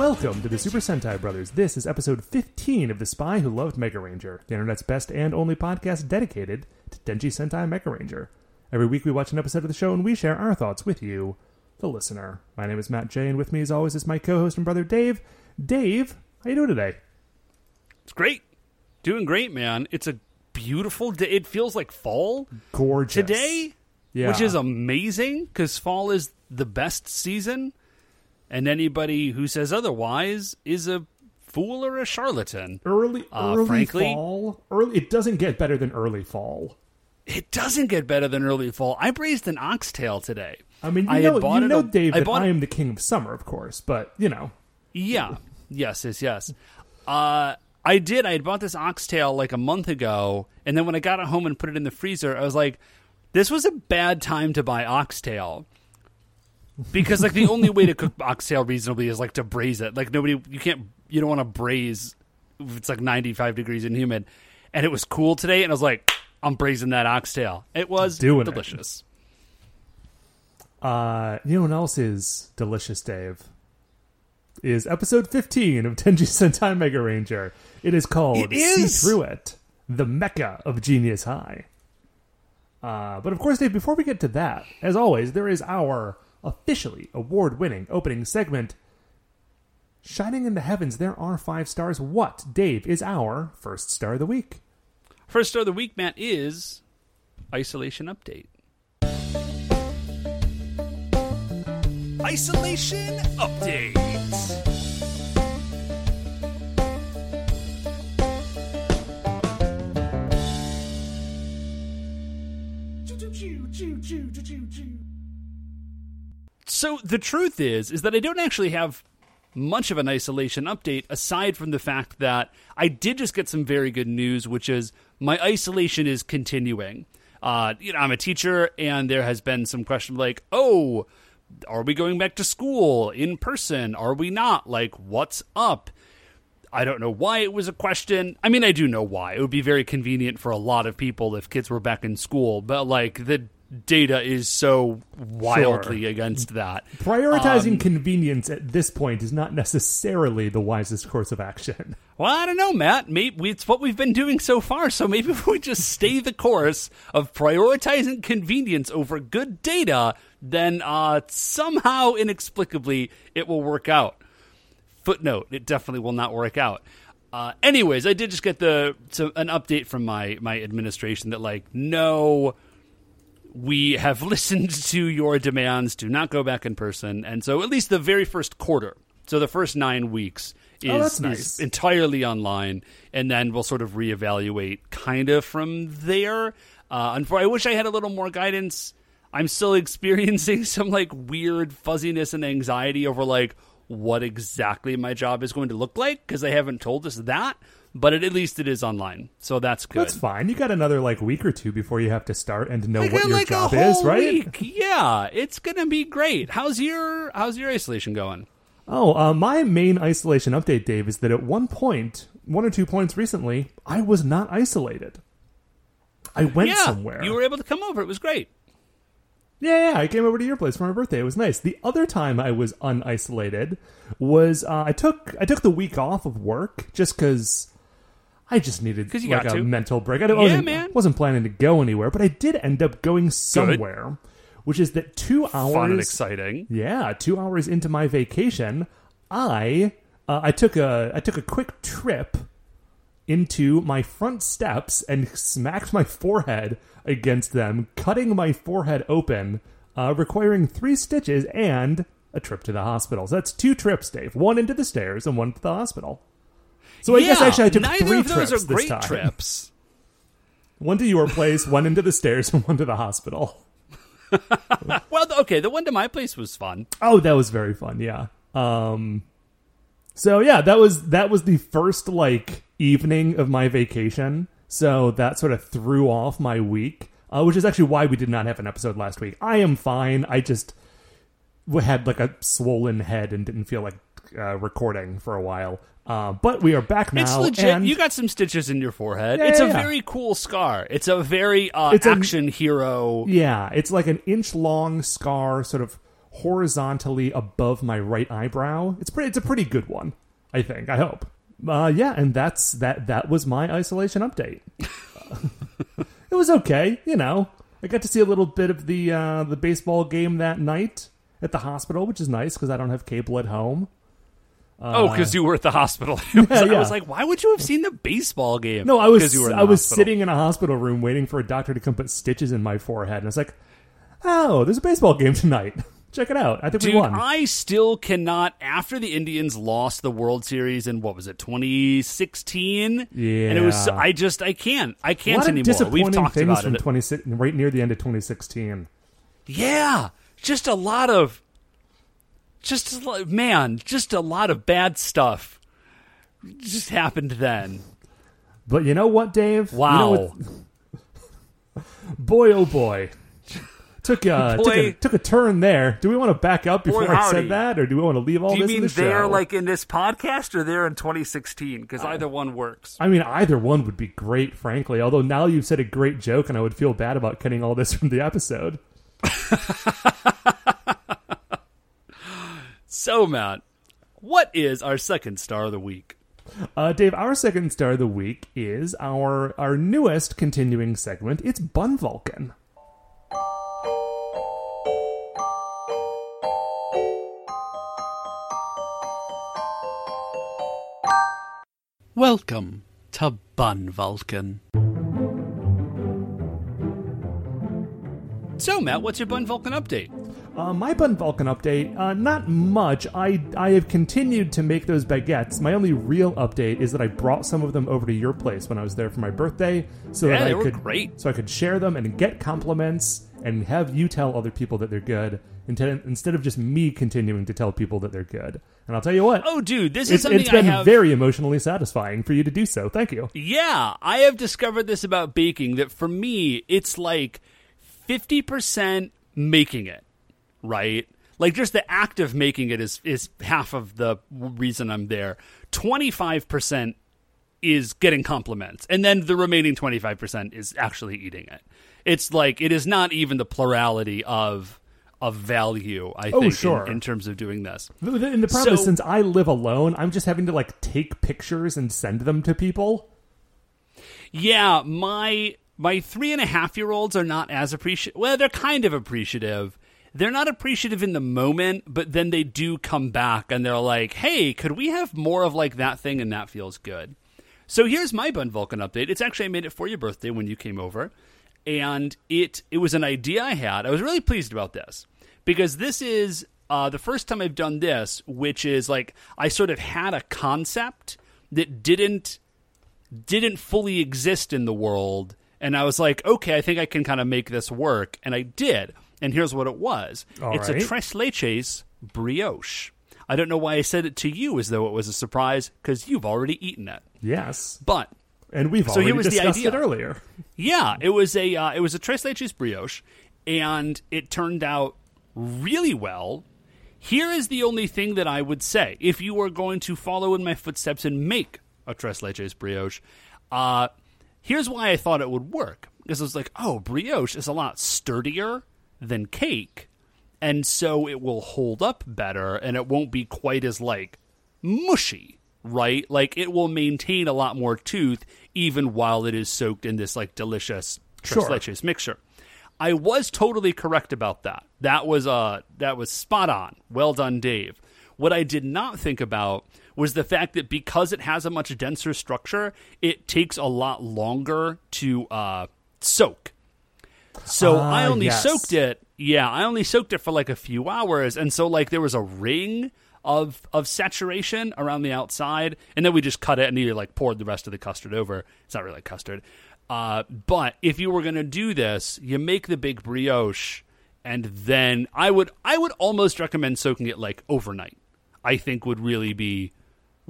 Welcome to the Super Sentai Brothers. This is episode 15 of The Spy Who Loved Mega Ranger, the internet's best and only podcast dedicated to Denji Sentai Mega Ranger. Every week we watch an episode of the show and we share our thoughts with you, the listener. My name is Matt J, and with me as always is my co-host and brother Dave. Dave, how you doing today? It's great. Doing great, man. It's a beautiful day. It feels like fall Gorgeous. today, Yeah. which is amazing because fall is the best season. And anybody who says otherwise is a fool or a charlatan. early, Uh, early frankly- fall. Early, it doesn't get better than early fall. It doesn't get better than early fall. I braised an oxtail today. I mean, you I know, you know, a- Dave, I bought I am the king of summer, of course. But you know, Yeah. Yes, yes, yes. Uh, I did. I had bought this oxtail like a month ago, and then when I got it home and put it in the freezer, I was like, this was a bad time to buy oxtail. Because like the only way to cook oxtail reasonably is like to braise it. Like nobody you can't you don't want to braise if it's like 95 degrees and humid. And it was cool today and I was like, I'm braising that oxtail. It was Doing it. delicious. Uh, you know what else is delicious, Dave? Is episode 15 of Denji Sentai Mega Ranger. It is called It is! See Through It, the Mecha of Genius High. Uh, but of course, Dave, before we get to that, as always, there is our officially award winning opening segment. Shining in the heavens, there are five stars. What, Dave, is our first star of the week? First star of the week, Matt, is isolation update. Isolation update. So the truth is, is that I don't actually have much of an isolation update aside from the fact that I did just get some very good news, which is my isolation is continuing. Uh, you know, I'm a teacher, and there has been some question like, "Oh, are we going back to school in person? Are we not? Like, what's up?" I don't know why it was a question. I mean, I do know why. It would be very convenient for a lot of people if kids were back in school, but like the data is so wildly against that. Prioritizing Um, convenience at this point is not necessarily the wisest course of action. Well, I don't know, Matt. Maybe it's what we've been doing so far. So maybe if we just stay the course of prioritizing convenience over good data, then uh, somehow inexplicably it will work out. Footnote: It definitely will not work out. Uh, anyways, I did just get the so an update from my my administration that like no, we have listened to your demands to not go back in person, and so at least the very first quarter, so the first nine weeks is, Oh, that's is entirely online, and then we'll sort of reevaluate kind of from there. Uh, and for I wish I had a little more guidance. I'm still experiencing some like weird fuzziness and anxiety over like what exactly my job is going to look like because they haven't told us that. But it, at least it is online, so that's good. That's fine. You got another like week or two before you have to start and know what your like job is, right? week. Yeah, it's gonna be great. How's your How's your isolation going? Oh, uh, my main isolation update, Dave, is that at one point, one or two points recently, I was not isolated. I went yeah, somewhere. you were able to come over. It was great. Yeah, yeah, I came over to your place for my birthday. It was nice. The other time I was unisolated was uh, I took I took the week off of work just because I just needed 'Cause you like got a to. mental break. I don't- Yeah, wasn't, man. wasn't planning to go anywhere, but I did end up going somewhere, which is that two hours Fun and exciting. Yeah, two hours into my vacation, I uh, I took a I took a quick trip into my front steps and smacked my forehead against them, cutting my forehead open, uh, requiring three stitches and a trip to the hospital. So that's two trips, Dave. One into the stairs and one to the hospital. So I guess actually I took neither three of those trips are this great time. trips. One to your place, one into the stairs, and one to the hospital. Well, okay, the one to my place was fun. Oh, that was very fun. Yeah. Um. So yeah, that was that was the first like evening of my vacation. So that sort of threw off my week, uh, which is actually why we did not have an episode last week. I am fine. I just had like a swollen head and didn't feel like uh, recording for a while. Uh, but we are back now. It's legit. you got some stitches in your forehead. Yeah, it's yeah, a yeah. very cool scar. It's a very uh, It's a- action hero. Yeah, it's like an inch long scar, sort of horizontally above my right eyebrow. It's pretty. It's a pretty good one, I think. I hope. Uh, yeah, and that's that. That was my isolation update. it was okay, you know. I got to see a little bit of the uh, the baseball game that night at the hospital, which is nice because I don't have cable at home. Oh, uh, because you were at the hospital. I was- I yeah. was like, why would you have seen the baseball game? No, I was you were I was sitting in a hospital room waiting for a doctor to come put stitches in my forehead, and I was like, "Oh, there's a baseball game tonight. Check it out. I think we Dude, won." I still cannot. After the Indians lost the World Series in what was it, 2016? Yeah. and it was. I just, I can't, I can't anymore. disappointing We've talked things about from it. 26 right near the end of 2016. Yeah, just a lot of, just man, just a lot of bad stuff. Just happened then. But you know what, Dave? You know Wow. what- boy, oh boy. Took a, took a took a turn there. Do we want to back up before Boy, I said that, or do we want to leave all this? Do you mean the there, like in this podcast, or there in 2016? Because either one works. I mean, either one would be great, frankly. Although now you've said a great joke, and I would feel bad about cutting all this from the episode. So, Matt, what is our second star of the week? Uh, Dave, our second star of the week is our our newest continuing segment. It's Bun Vulcan. Welcome to Bun Vulcan. So, Matt, what's your Bun Vulcan update? Uh, my Bun Vulcan update, uh, not much. I I have continued to make those baguettes. My only real update is that I brought some of them over to your place when I was there for my birthday, so Yeah, that I could great. so I could share them and get compliments and have you tell other people that they're good instead of just me continuing to tell people that they're good. And I'll tell you what, Oh, dude, this is it's, something it's been have. very emotionally satisfying for you to do so. Thank you. Yeah, I have discovered this about baking that for me, it's like 50% making it, right? Like just the act of making it is is half of the reason I'm there. 25% is getting compliments, and then the remaining 25% is actually eating it. It's like it is not even the plurality of of value, I Oh, think, in- sure. in, terms of doing this. And the problem is, since I live alone, I'm just having to like take pictures and send them to people. Yeah, my my three and a half year olds are not as appreciative. Well, they're kind of appreciative. They're not appreciative in the moment, but then they do come back and they're like, "Hey, could we have more of like that thing?" And that feels good. So here's my Bun Vulcan update. It's actually I made it for your birthday when you came over, and it it was an idea I had. I was really pleased about this because this is uh, the first time I've done this, which is like I sort of had a concept that didn't didn't fully exist in the world and i was like okay i think i can kind of make this work and i did and here's what it was All it's right. a tres leches brioche i don't know why i said it to you as though it was a surprise because you've already eaten it Yes, but and we've So already was the discussed idea. it earlier. yeah, it was a uh, it was a tres leches brioche, and it turned out really well. Here is the only thing that I would say: if you were going to follow in my footsteps and make a tres leches brioche, uh, here's why I thought it would work. Because I was like, oh, brioche is a lot sturdier than cake, and so it will hold up better, and it won't be quite as like mushy, right? Like it will maintain a lot more tooth even while it is soaked in this like delicious tres Sure. leches mixture. I was totally correct about that. That was uh that was spot on. Well done, Dave. What I did not think about was the fact that because it has a much denser structure, it takes a lot longer to uh, soak. So Ah, I only yes. soaked it. Yeah, I only soaked it for like a few hours, and so like there was a ring of of saturation around the outside, and then we just cut it and either like poured the rest of the custard over. It's not really custard, uh, but if you were gonna do this, you make the big brioche, and then I would I would almost recommend soaking it like overnight. I think would really be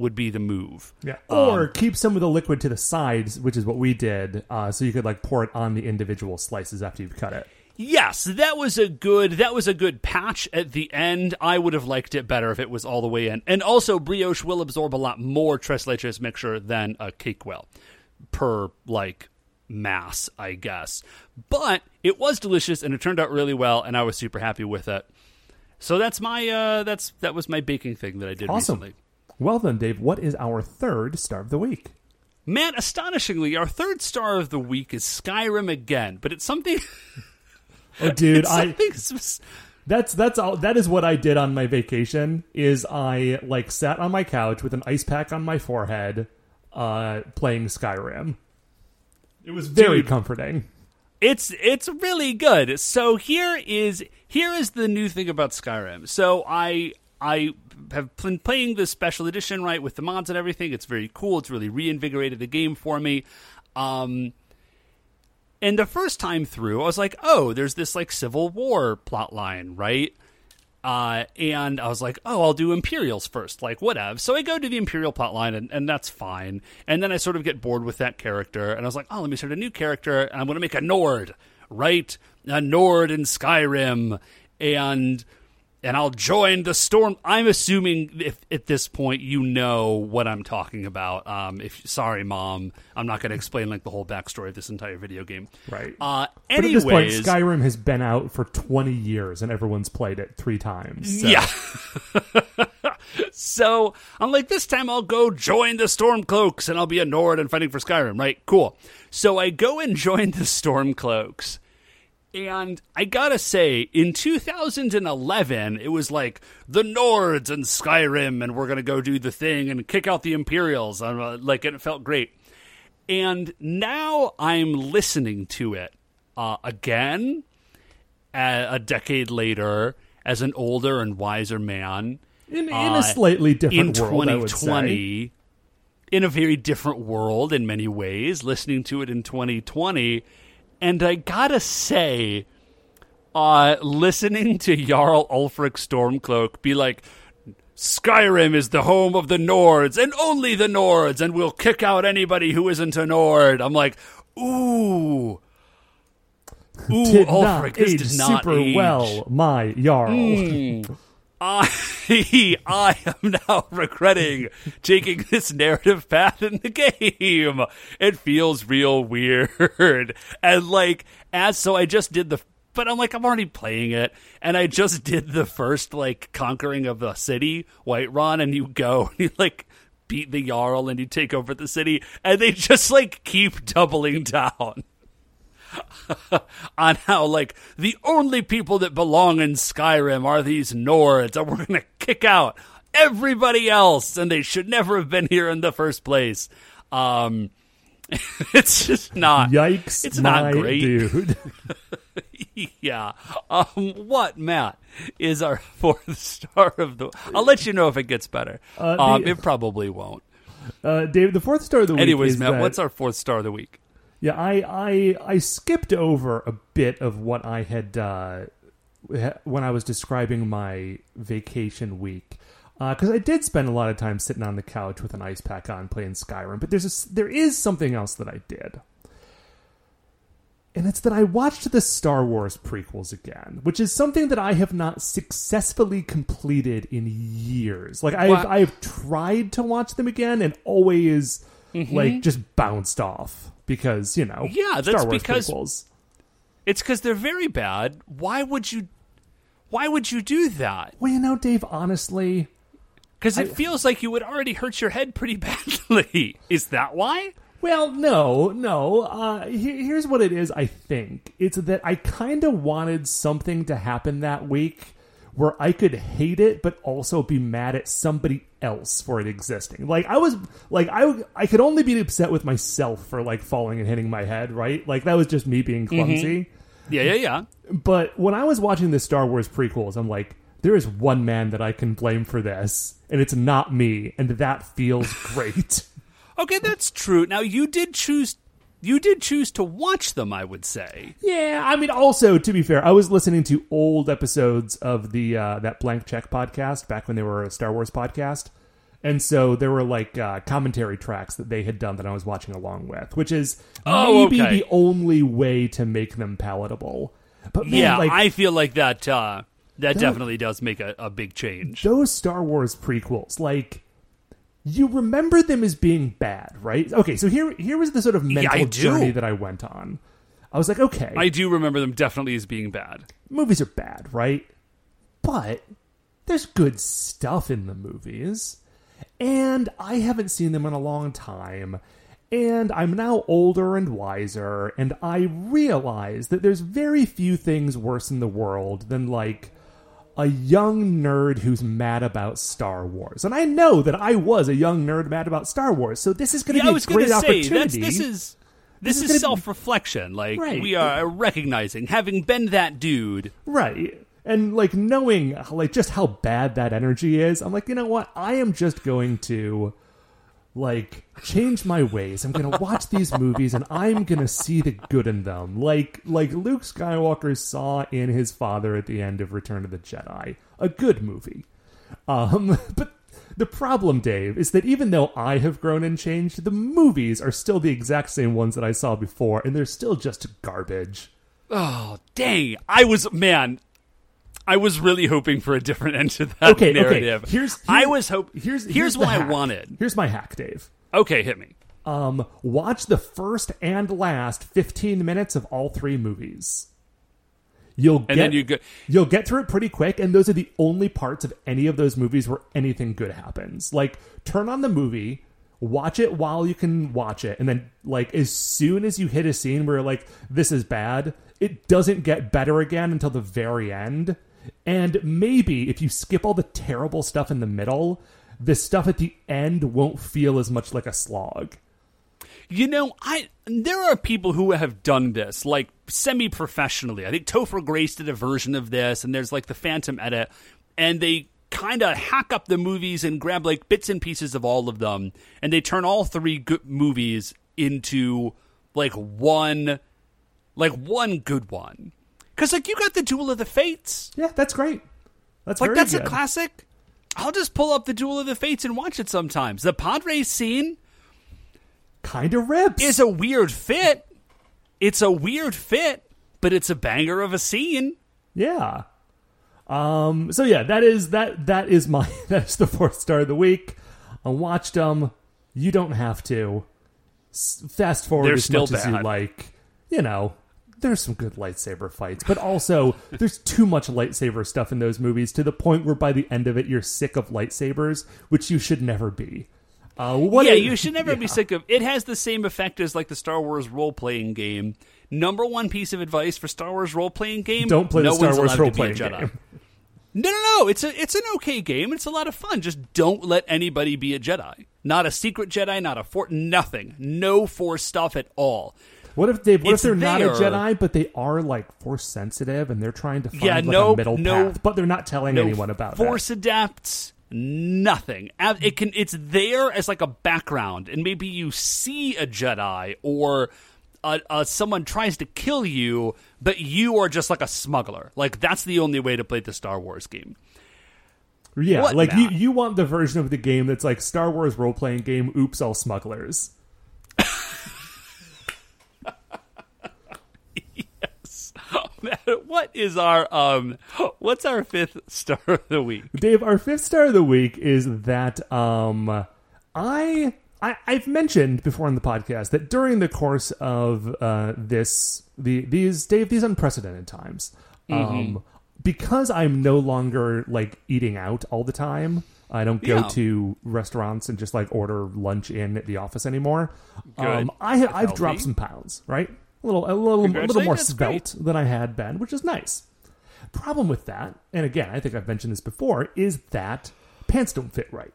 would be the move. Yeah. Or Um, keep some of the liquid to the sides, which is what we did, uh, so you could like pour it on the individual slices after you've cut it. Yes, that was a good that was a good patch at the end. I would have liked it better if it was all the way in. And also brioche will absorb a lot more tres leches mixture than a cake will per like mass, I guess. But it was delicious and it turned out really well and I was super happy with it. So that's my uh that's that was my baking thing that I did Awesome. recently. Well then, Dave, what is our third star of the week? Man, astonishingly, our third star of the week is Skyrim again, but it's something Oh, dude, I something that's that's all. That is what I did on my vacation. Is I like sat on my couch with an ice pack on my forehead, uh, playing Skyrim. It was very Dude. comforting. It's it's really good. So here is here is the new thing about Skyrim. So I I have been playing the special edition right with the mods and everything. It's very cool. It's really reinvigorated the game for me. Um and the first time through, I was like, "Oh, there's this like Civil War plot line, right?" Uh, and I was like, oh, I'll do Imperials first, like whatever. So I go to the Imperial plotline, and, and that's fine. And then I sort of get bored with that character, and I was like, oh, let me start a new character, and I'm going to make a Nord, right? A Nord in Skyrim, and and I'll join the storm. I'm assuming if at this point you know what I'm talking about. Um, if sorry, mom, I'm not going to explain like the whole backstory of this entire video game. Right. Uh, But at this point, Skyrim has been out for 20 years and everyone's played it three times. So- Yeah. so I'm like, this time I'll go join the Stormcloaks and I'll be a Nord and fighting for Skyrim, right? Cool. So I go and join the Stormcloaks. And I gotta say, in 2011, it was like the Nords and Skyrim, and we're gonna go do the thing and kick out the Imperials. I'm uh, like, and it felt great. And now I'm listening to it uh, again, a, a decade later, as an older and wiser man In, in Uh, a slightly in different world, I would say. 2020 in a very different world in many ways listening to it in 2020 and i gotta say uh listening to jarl ulfric stormcloak be like skyrim is the home of the nords and only the nords and we'll kick out anybody who isn't a nord i'm like ooh Ooh, Did Ulfric, not this did not super age. well, my Jarl. I I am now regretting taking this narrative path in the game. It feels real weird. And like as so I just did the but I'm like I'm already playing it and I just did the first like conquering of the city, Whiterun, and you go and you like beat the Jarl and you take over the city and they just like keep doubling down on how like the only people that belong in Skyrim are these Nords, and we're gonna kick out everybody else, and they should never have been here in the first place. Um, it's just not. Yikes, It's not great. dude. Yeah. Um, what Matt is our fourth star of the? I'll let you know if it gets better. Uh, the- um, it probably won't. Uh, Dave, the fourth star of the week Anyways, Matt, that- what's our fourth star of the week? Yeah, I, I I skipped over a bit of what I had uh, when I was describing my vacation week because I did spend a lot of time sitting on the couch with an ice pack on playing Skyrim. But there's a there is something else that I did, and it's that I watched the Star Wars prequels again, which is something that I have not successfully completed in years. Like I've I've tried to watch them again and always like just bounced off because you know. Yeah, Star that's Wars because- prequels. It's because they're very bad. Why would you? Why would you do that? Well, you know, Dave. Honestly, Because it feels like you would already hurt your head pretty badly. Is that why? Well, no, no. Uh, he- here's what it is. I think it's that I kind of wanted something to happen that week where I could hate it, but also be mad at somebody else for it existing. Like I was, like I, I could only be upset with myself for like falling and hitting my head. Right? Like that was just me being mm-hmm. clumsy. Yeah, yeah, yeah. But when I was watching the Star Wars prequels, I'm like, there is one man that I can blame for this, and it's not me, and that feels great. Okay, that's true. Now you did choose. You did choose to watch them. I would say. Yeah, I mean, also to be fair, I was listening to old episodes of the uh, that Blank Check podcast back when they were a Star Wars podcast, and so there were like uh, commentary tracks that they had done that I was watching along with, which is Oh, maybe okay. the only way to make them palatable. But man, yeah, like, I feel like that. Uh, that That- definitely does make a, a big change. those Star Wars prequels, like you remember them as being bad, right? Okay, so here here was the sort of mental do. journey that I went on. I was like, okay, I do remember them definitely as being bad. movies are bad, right? But there's good stuff in the movies. And I haven't seen them in a long time. And I'm now older and wiser, and I realize that there's very few things worse in the world than like a young nerd who's mad about Star Wars. And I know that I was a young nerd mad about Star Wars, so this is going to Yeah, be a great say opportunity. this is this, is is, gonna be- self-reflection. Like Right. we are recognizing, having been that dude. Right. And like knowing like just how bad that energy is, I'm like, you know what? I am just going to like change my ways. I'm to watch these movies and I'm to see the good in them. Like like Luke Skywalker saw in his father at the end of Return of the Jedi, a good movie. Um but the problem, Dave, is that even though I have grown and changed, the movies are still the exact same ones that I saw before, and they're still just garbage. Oh, dang. I was man, I was really hoping for a different end to that okay, narrative. okay. Here's, I was hope Here's here's, the what I wanted. Here's my hack, Dave. Okay, hit me. Um, watch the first and last 15 minutes of all three movies. You'll get And then you go you'll get through it pretty quick, and those are the only parts of any of those movies where anything good happens. Like, turn on the movie, watch it while you can watch it, and then like as soon as you hit a scene where you're like this is bad, it doesn't get better again until the very end. And maybe if you skip all the terrible stuff in the middle, the stuff at the end won't feel as much like a slog. You know, I there are people who have done this like semi-professionally. I think Topher Grace did a version of this, and there's like the Phantom edit, and they kind of hack up the movies and grab like bits and pieces of all of them, and they turn all three good movies into like one, like one good one. Because like you got the Duel of the Fates, Yeah, that's great. That's like that's good. a classic. I'll just pull up the Duel of the Fates and watch it sometimes. The Podrace scene Kind of rips. is a weird fit. It's a weird fit, but it's a banger of a scene. Yeah. Um. So yeah, that is that. That is my. That's the fourth star of the week. I watched them. You don't have to. S- Fast forward They're as still much as you like. You know, there's some good lightsaber fights, but also there's too much lightsaber stuff in those movies to the point where by the end of it you're sick of lightsabers, which you should never be. Uh, what yeah, you should never be sick of. It has the same effect as like the Star Wars role playing game. Number one piece of advice for Star Wars role playing game: Don't play no the Star Wars role playing Jedi. game. No, no, no. It's a it's an okay game. It's a lot of fun. Just don't let anybody be a Jedi. Not a secret Jedi. Not a fort. Nothing. No force stuff at all. What if they? What It's if they're not a there. Jedi, but they are like force sensitive, and they're trying to find Yeah, like no- a middle no- path, but they're not telling no anyone about it. force adepts nothing Ab- it can it's there as like a background and maybe you see a jedi or uh, uh, someone tries to kill you but you are just like a smuggler like that's the only way to play the star wars game Yeah, What like now? you, you want the version of the game that's like Star Wars role playing game. Oops, all smugglers. What is our um what's our fifth star of the week Dave, our fifth star of the week is that um, I, I I've mentioned before on the podcast that during the course of uh, this the these Dave these unprecedented times, um, because I'm no longer like eating out all the time. I don't go Yeah. to restaurants and just like order lunch in at the office anymore. Um, I I've Healthy. dropped some pounds, right? A little a little a little more that's great. svelte than I had been, which is nice. Problem with that, and again, I think I've mentioned this before, is that pants don't fit right.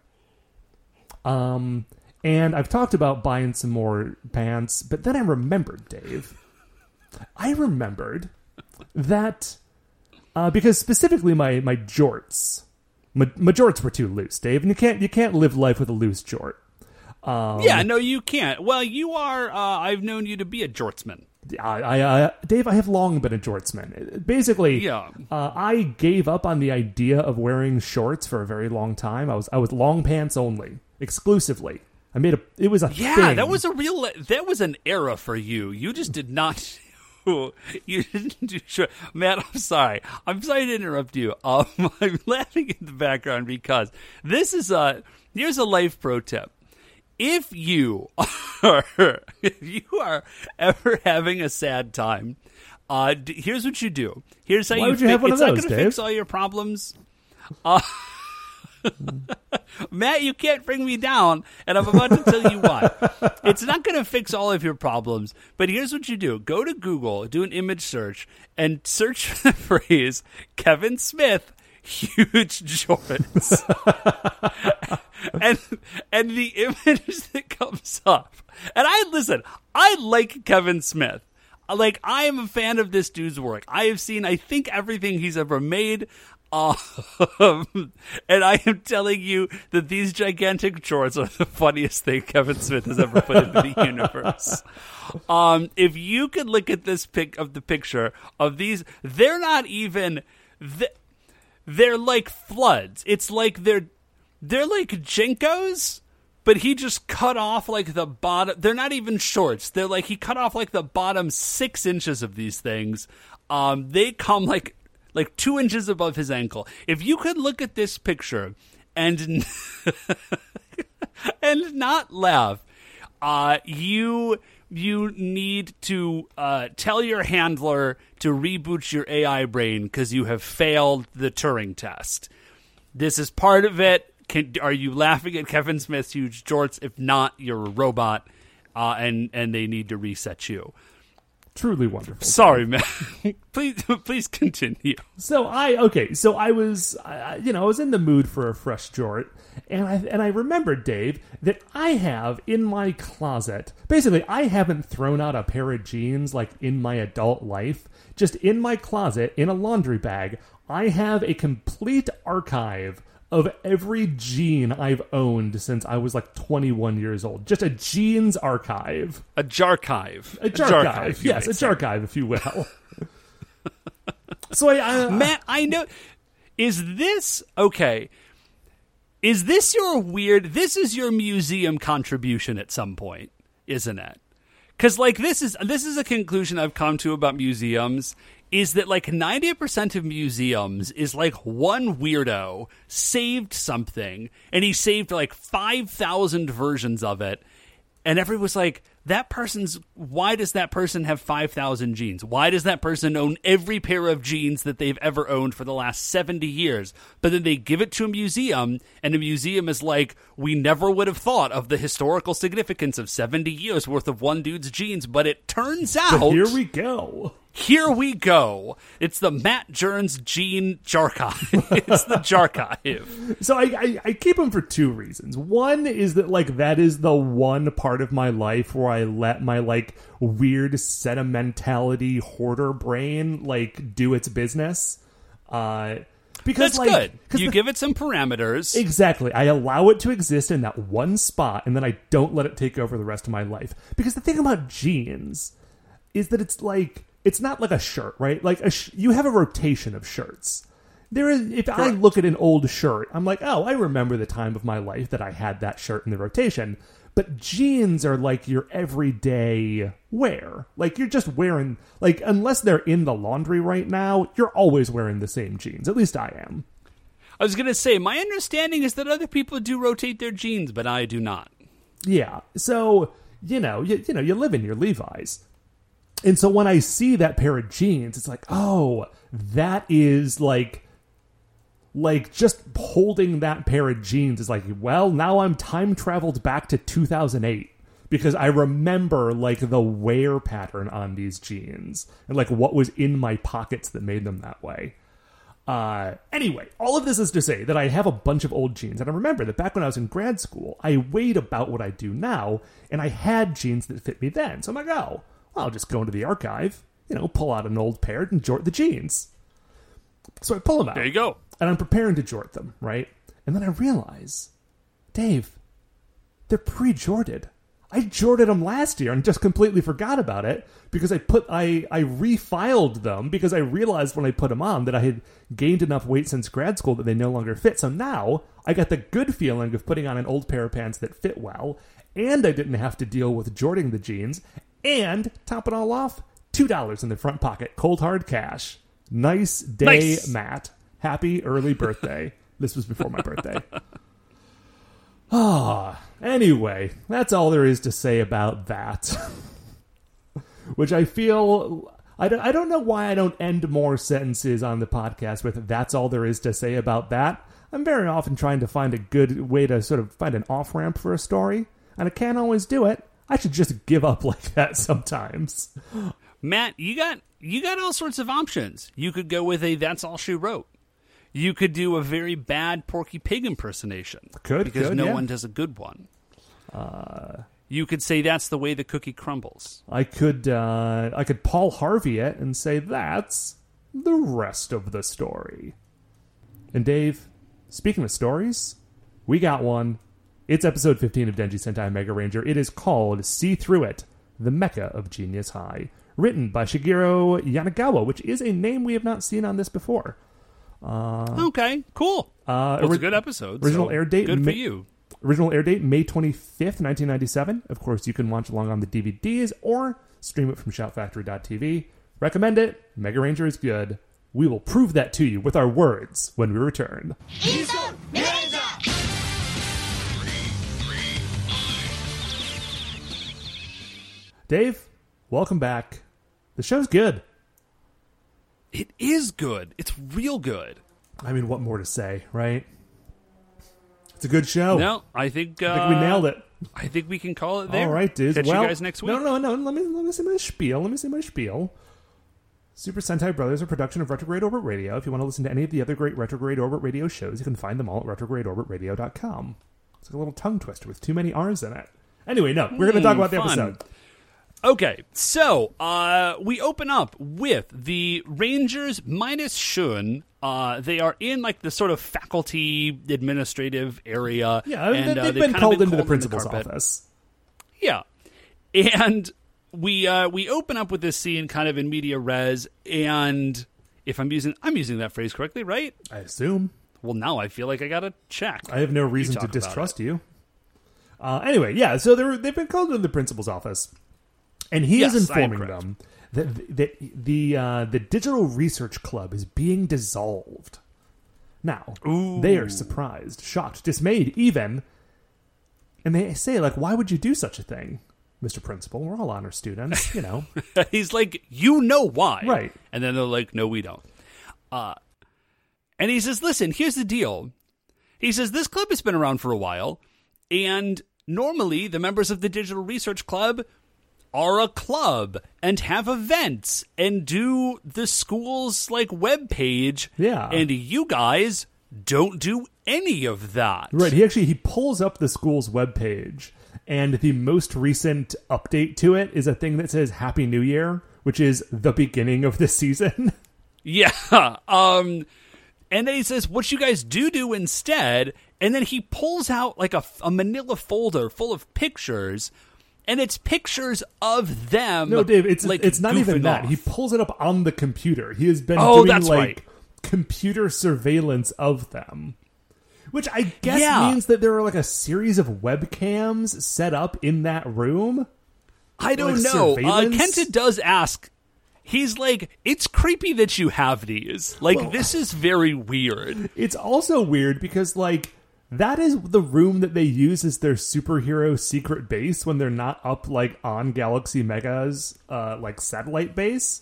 Um, and I've talked about buying some more pants, but then I remembered, Dave. I remembered that uh, because specifically my my jorts, my, my jorts were too loose, Dave, and you can't you can't live life with a loose jort. Um, yeah no you can't well you are uh, i've known you to be a jortsman I, I, uh, Dave, I have long been a jortsman. Basically, Yeah. uh, I gave up on the idea of wearing shorts for a very long time. I was I was long pants only, exclusively. I made a. It was a Yeah, thing. that was a real. That was an era for you. You just did not you didn't do sure, Matt. I'm sorry. I'm sorry to interrupt you. Um, I'm laughing in the background because this is a here's a life pro tip. If you are if you are ever having a sad time, uh, d- here's what you do. Here's how Why you. would you have one it's of not gonna Dave? fix all your problems. Uh, Matt, you can't bring me down, and I'm about to tell you why. It's not going to fix all of your problems, but here's what you do go to Google, do an image search, and search for the phrase Kevin Smith. Huge jorts, and and the image that comes up, and I listen. I like Kevin Smith. Like I am a fan of this dude's work. I have seen, I think, everything he's ever made. Um, and I am telling you that these gigantic jorts are the funniest thing Kevin Smith has ever put into the universe. Um, if you could look at this pic of the picture of these, they're not even. th- They're like floods. It's like they're they're like JNCOs, but he just cut off like the bottom. They're not even shorts. They're like he cut off like the bottom six inches of these things. Um, they come like like two inches above his ankle. If you could look at this picture and and not laugh, uh, you you need to uh, tell your handler to reboot your AI brain because you have failed the Turing test. This is part of it. Can, are you laughing at Kevin Smith's huge jorts? If not, you're a robot, uh, and and they need to reset you. Truly wonderful. Sorry, man. please please continue. So I okay, so I was uh, you know I was in the mood for a fresh jort, and I and I remembered Dave that I have in my closet. Basically, I haven't thrown out a pair of jeans like in my adult life. Just in my closet in a laundry bag, I have a complete archive of every jean I've owned since I was like 21 years old. Just a jeans archive. A jarchive. A jarchive. jarchive, yes, a jarchive, if you will. so I, I uh, Matt, I know. Is this okay? Is this your weird? This is your museum contribution at some point, isn't it? Because like this is this is a conclusion I've come to about museums is that like ninety percent of museums is like one weirdo saved something and he saved like five thousand versions of it and everyone was like, that person's, why does that person have 5,000 jeans? Why does that person own every pair of jeans that they've ever owned for the last 70 years? But then they give it to a museum, and the museum is like, we never would have thought of the historical significance of 70 years worth of one dude's jeans, but it turns out. but here we go. Here we go. It's the Matt Jerns Jean Jarchive. it's the Jarchive. So I, I, I keep them for two reasons. One is that like that is the one part of my life where I let my like weird sentimentality hoarder brain like do its business. Uh, because That's like, good. You the- give it some parameters. Exactly. I allow it to exist in that one spot and then I don't let it take over the rest of my life. Because the thing about jeans is that it's like it's not like a shirt, right? Like a sh- you have a rotation of shirts. There is if I look at an old shirt, I'm like, "Oh, I remember the time of my life that I had that shirt in the rotation." But jeans are like your everyday wear. Like you're just wearing like unless they're in the laundry right now, you're always wearing the same jeans. At least I am. I was going to say, my understanding is that other people do rotate their jeans, but I do not. Yeah. So, you know, you, you know, you live in your Levi's. And so when I see that pair of jeans, it's like, "Oh, that is like like just holding that pair of jeans is like, well, now I'm time traveled back to 2008 because I remember like the wear pattern on these jeans and like what was in my pockets that made them that way. Uh, anyway, all of this is to say that I have a bunch of old jeans, and I remember that back when I was in grad school, I weighed about what I do now, and I had jeans that fit me then. So I'm like, oh, I'll just go into the archive, you know, pull out an old pair and jort the jeans. So I pull them out, There you go. and I'm preparing to jort them, right? And then I realize, Dave, they're pre-jorted. I jorted them last year and just completely forgot about it because I put I I refiled them because I realized when I put them on that I had gained enough weight since grad school that they no longer fit. So now I got the good feeling of putting on an old pair of pants that fit well, and I didn't have to deal with jorting the jeans. And top it all off, two dollars in the front pocket, cold hard cash. Nice day, Nice. Matt. Happy early birthday. this was before my birthday. Ah, anyway, that's all there is to say about that. Which I feel I don't, I don't know why I don't end more sentences on the podcast with that's all there is to say about that. I'm very often trying to find a good way to sort of find an off ramp for a story, and I can't always do it. I should just give up like that sometimes. Matt, you got you got all sorts of options. You could go with a "That's all she wrote." You could do a very bad Porky Pig impersonation. Could, because could, no yeah. one does a good one. Uh, you could say that's the way the cookie crumbles. I could uh, I could Paul Harvey it and say that's the rest of the story. And Dave, speaking of stories, we got one. It's episode 15 of Denji Sentai Mega Ranger. It is called See Through It, the Mecha of Genius High. Written by Shigeru Yanagawa, which is a name we have not seen on this before. okay, cool. Uh, Well, it's a good episode. original so air date Good Ma- for you. Original air date May 25th, 1997. Of course, you can watch along on the DVDs or stream it from shoutfactory.tv. Recommend it. Mega Ranger is good. We will prove that to you with our words when we return. Dave, welcome back. The show's good. It is good. It's real good. I mean, what more to say, right? It's a good show. No, I think uh, I think we nailed it. I think we can call it there. All right, dudes. Catch well, you guys next week. No, no, no. Let me let me say my spiel. Let me say my spiel. Super Sentai Brothers, a production of Retrograde Orbit Radio. If you want to listen to any of the other great Retrograde Orbit Radio shows, you can find them all at retrogradeorbitradio.com. It's like a little tongue twister with too many R's in it. Anyway, no, we're going to talk Hmm, about the fun. episode. Okay, so uh, we open up with the Rangers minus Shun. Uh, they are in like the sort of faculty administrative area. Yeah, and, uh, they've they've been called into the in principal's carpet. office. Yeah, and we uh, we open up with this scene kind of in media res, and if I'm using I'm using that phrase correctly, right? I assume. Well, now I feel like I gotta check. I have no reason to distrust you. Uh, anyway, yeah, so they're, they've been called into the principal's office, and he Yes, is informing them that, that the uh, the digital research club is being dissolved. Now they are surprised, shocked, dismayed, even, and they say like, "Why would you do such a thing, Mister Principal? We're all honor students, you know." He's like, you know why, Right. And then they're like, no, we don't. Uh, and he says, listen, here's the deal. He says this club has been around for a while, and normally the members of the Digital Research Club are a club and have events and do the school's like web page. Yeah. and you guys don't do any of that. Right. He actually he pulls up the school's webpage, and the most recent update to it is a thing that says "Happy New Year," which is the beginning of the season. Yeah. Um, and then he says, "What you guys do do instead?" And then he pulls out like a, a Manila folder full of pictures, and it's pictures of them. no, Dave, it's like it's not even that. off. He pulls it up on the computer. He has been Oh, doing like right. computer surveillance of them. Which I guess Yeah. means that there are like a series of webcams set up in that room. I don't like know. Uh. Kenta does ask. He's like, "It's creepy that you have these. Like, Well- this is very weird." It's also weird because like that is the room that they use as their superhero secret base when they're not up like on Galaxy Mega's uh like satellite base.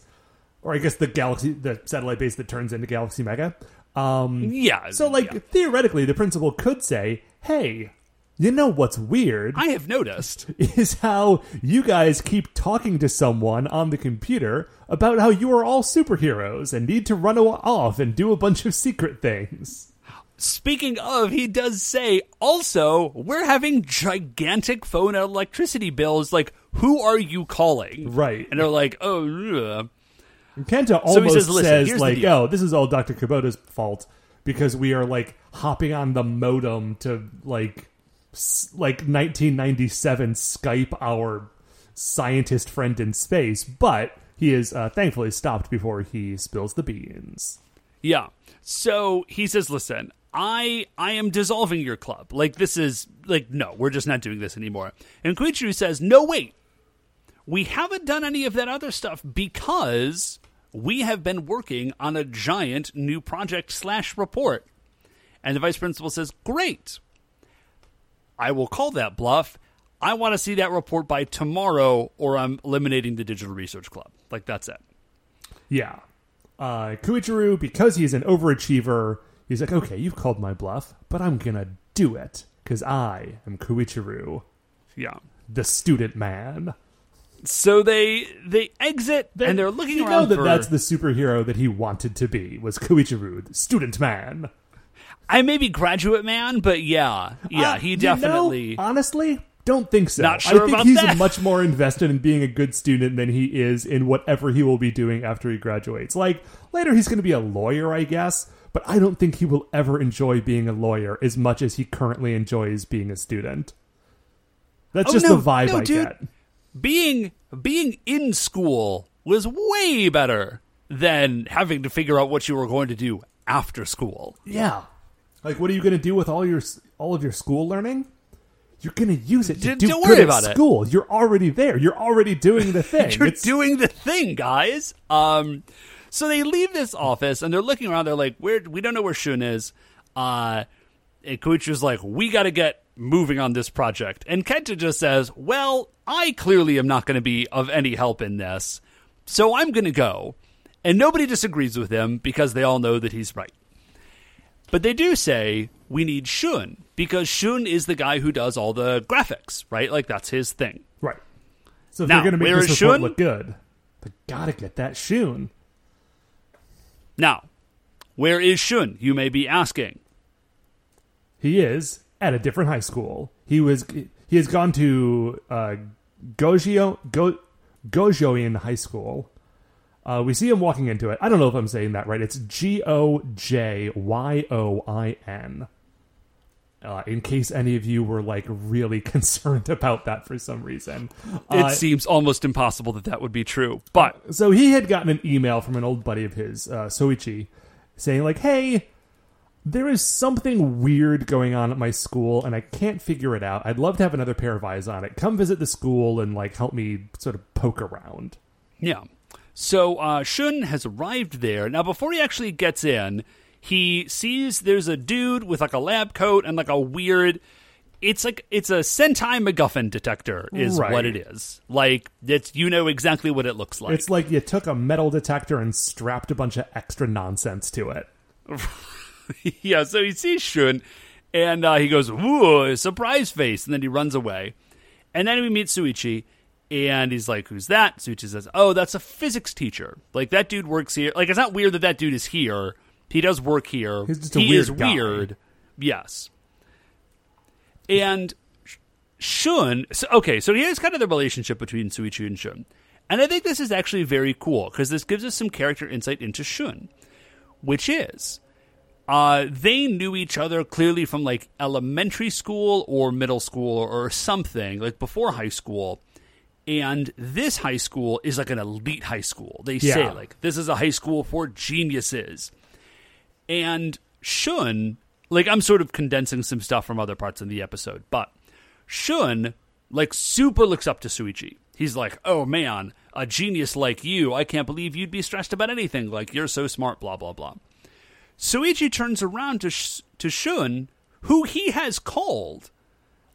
Or I guess the galaxy the satellite base that turns into Galaxy Mega. Um Yeah. so like yeah. theoretically the principal could say, "Hey, you know what's weird I have noticed. is how you guys keep talking to someone on the computer about how you are all superheroes and need to run off and do a bunch of secret things." Speaking of, he does say also we're having gigantic phone and electricity bills. Like, who are you calling? Right. And they're like, oh, ugh. Kenta So almost says, "Listen, says like, "Oh, this is all Dr. Kubota's fault because we are like hopping on the modem to like like 1997 Skype our scientist friend in space, but he is uh, thankfully stopped before he spills the beans." yeah. So he says, listen, I I am dissolving your club. Like, this is like, no, we're just not doing this anymore. And Koichiro says, no, wait. we haven't done any of that other stuff because we have been working on a giant new project slash report. And the vice principal says, Great. I will call that bluff. I want to see that report by tomorrow, or I'm eliminating the Digital Research Club. Like, that's it. Yeah. Uh, Koichiro, because he's an overachiever, he's like, okay, you've called my bluff, but I'm going to do it because I am Koichiro, Yeah. the student man. So they they exit and they're looking you around know that for. that's the superhero that he wanted to be was Koichiro, the student man. I may be graduate man, but yeah, yeah, Uh, he you definitely. know, honestly, don't think so. Not sure I think about he's that. much more invested in being a good student than he is in whatever he will be doing after he graduates. Like later, he's going to be a lawyer, I guess. But I don't think he will ever enjoy being a lawyer as much as he currently enjoys being a student. That's Oh, just no, the vibe no, I dude. get. being being in school was way better than having to figure out what you were going to do after school. Yeah. Like, what are you going to do with all your all of your school learning? You're going to use it to D- do don't good worry at about it. school. You're already there. You're already doing the thing. You're It's- doing the thing, guys. Um, so they leave this office and they're looking around. They're like, "Where? We don't know where Shun is." Uh, and Koichi's like, "We got to get moving on this project." And Kenta just says, "Well, I clearly am not going to be of any help in this, so I'm going to go." And nobody disagrees with him because they all know that he's right. But they do say we need Shun because Shun is the guy who does all the graphics, right? Like that's his thing. Right. So if Now, they're going to make this report Shun? look good, they got to get that Shun. Now, where is Shun? You may be asking. He is at a different high school. He was he has gone to uh, Gojio Go, Gojoin High School. Uh, we see him walking into it. I don't know if I'm saying that right. It's G O J Y O I N. Uh, in case any of you were like really concerned about that for some reason, It Uh, seems almost impossible that that would be true. But so he had gotten an email from an old buddy of his, uh, Soichi, saying like, "Hey, there is something weird going on at my school, and I can't figure it out. I'd love to have another pair of eyes on it. Come visit the school and like help me sort of poke around." yeah. So uh, Shun has arrived there. Now, before he actually gets in, he sees there's a dude with like a lab coat and like a weird. It's like it's a Sentai MacGuffin detector, is Right. what it is. Like it's you know exactly what it looks like. It's like you took a metal detector and strapped a bunch of extra nonsense to it. yeah, so he sees Shun, and uh, he goes, "Ooh, surprise face!" And then he runs away. And then we meet Suichi, and he's like, "Who's that?" Suichi says, "Oh, that's a physics teacher. Like that dude works here. Like it's not weird that that dude is here. He does work here. He's just a he weird is guy." weird. Yes. And Shun, so, okay, so here's kind of the relationship between Suichi and Shun. And I think this is actually very cool because this gives us some character insight into Shun, which is uh, they knew each other clearly from like elementary school or middle school or something, like before high school. And this high school is like an elite high school. They say like this is a high school for geniuses. And Shun, like I'm sort of condensing some stuff from other parts in the episode, but Shun like super looks up to Suichi. He's like, "Oh man, a genius like you, I can't believe you'd be stressed about anything. Like you're so smart, blah blah blah." Suichi turns around to Sh- to Shun, who he has called,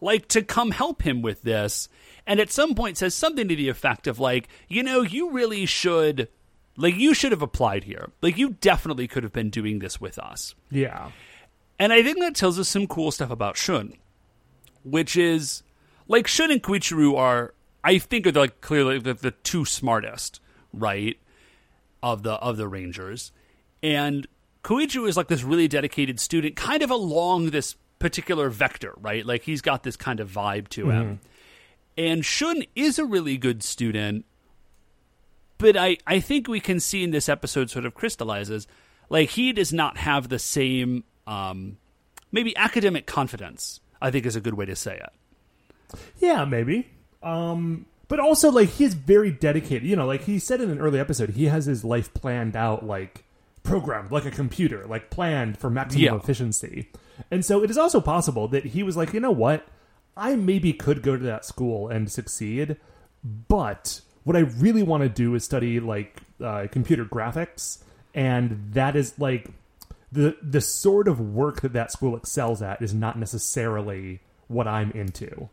like to come help him with this, and at some point says something to the effect of like, "You know, you really should." Like you should have applied here. Like you definitely could have been doing this with us. Yeah. And I think that tells us some cool stuff about Shun, which is like Shun and Koichiru are, I think, are like clearly the, the two smartest, right, of the of the Rangers, and Koichiru is like this really dedicated student, kind of along this particular vector, right? Like he's got this kind of vibe to him, mm-hmm. and Shun is a really good student but I, I think we can see in this episode sort of crystallizes like he does not have the same um, maybe academic confidence i think is a good way to say it Yeah, maybe. Um, but also like he's very dedicated. You know, like he said in an early episode, he has his life planned out, like programmed like a computer, like planned for maximum Yeah. efficiency. And so it is also possible that he was like, you know what, I maybe could go to that school and succeed, but what I really want to do is study like uh, computer graphics, and that is like the the sort of work that that school excels at is not necessarily what I'm into.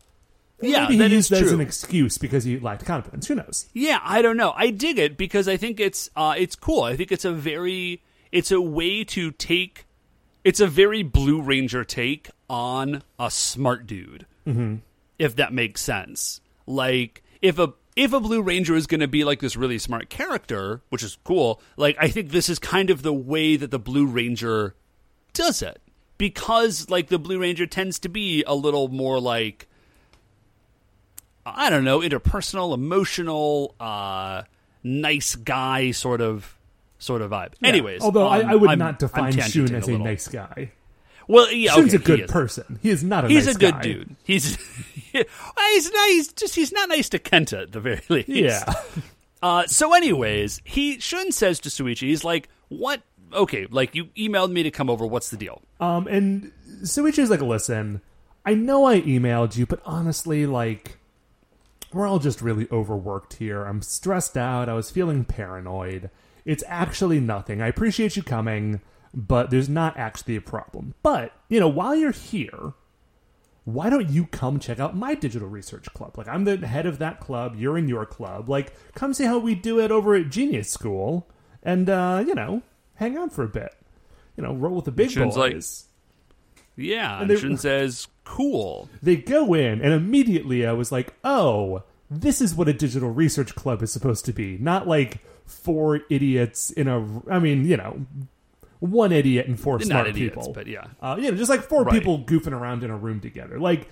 Yeah, Maybe that he is used that as an excuse because he lacked confidence. Who knows? Yeah, I don't know. I dig it because I think it's uh, it's cool. I think it's a very it's a way to take it's a very Blue Ranger take on a smart dude. Mm-hmm. If that makes sense. Like if a if a Blue Ranger is going to be like this really smart character, which is cool, like I think this is kind of the way that the Blue Ranger does it. Because like the Blue Ranger tends to be a little more like I don't know, interpersonal, emotional, uh, nice guy sort of sort of vibe. Anyways, although I, um, I would I'm- not define Shun as a, little. nice guy. Well, yeah, Shun's okay, a good he person. He is not a He's nice a good guy. dude. He's he's nice. Just he's not nice to Kenta at the very least. Yeah. Uh, so, anyways, he Shun says to Suichi, he's like, "What? Okay, like you emailed me to come over. What's the deal?" Um, and Suichi's like, listen, I know I emailed you, but honestly, like, we're all just really overworked here. I'm stressed out. I was feeling paranoid. It's actually nothing. I appreciate you coming, but there's not actually a problem. But, you know, while you're here, why don't you come check out my digital research club? Like, I'm the head of that club. You're in your club. Like, come see how we do it over at Genius School and, uh, you know, hang on for a bit. You know, roll with the big Shun's like- Yeah, And and they- says, "Cool." they go in and immediately i was like oh this is what a digital research club is supposed to be not like four idiots in a i mean you know one idiot and 4 They're smart idiots, people but yeah. uh, you know just like four Right. people goofing around in a room together like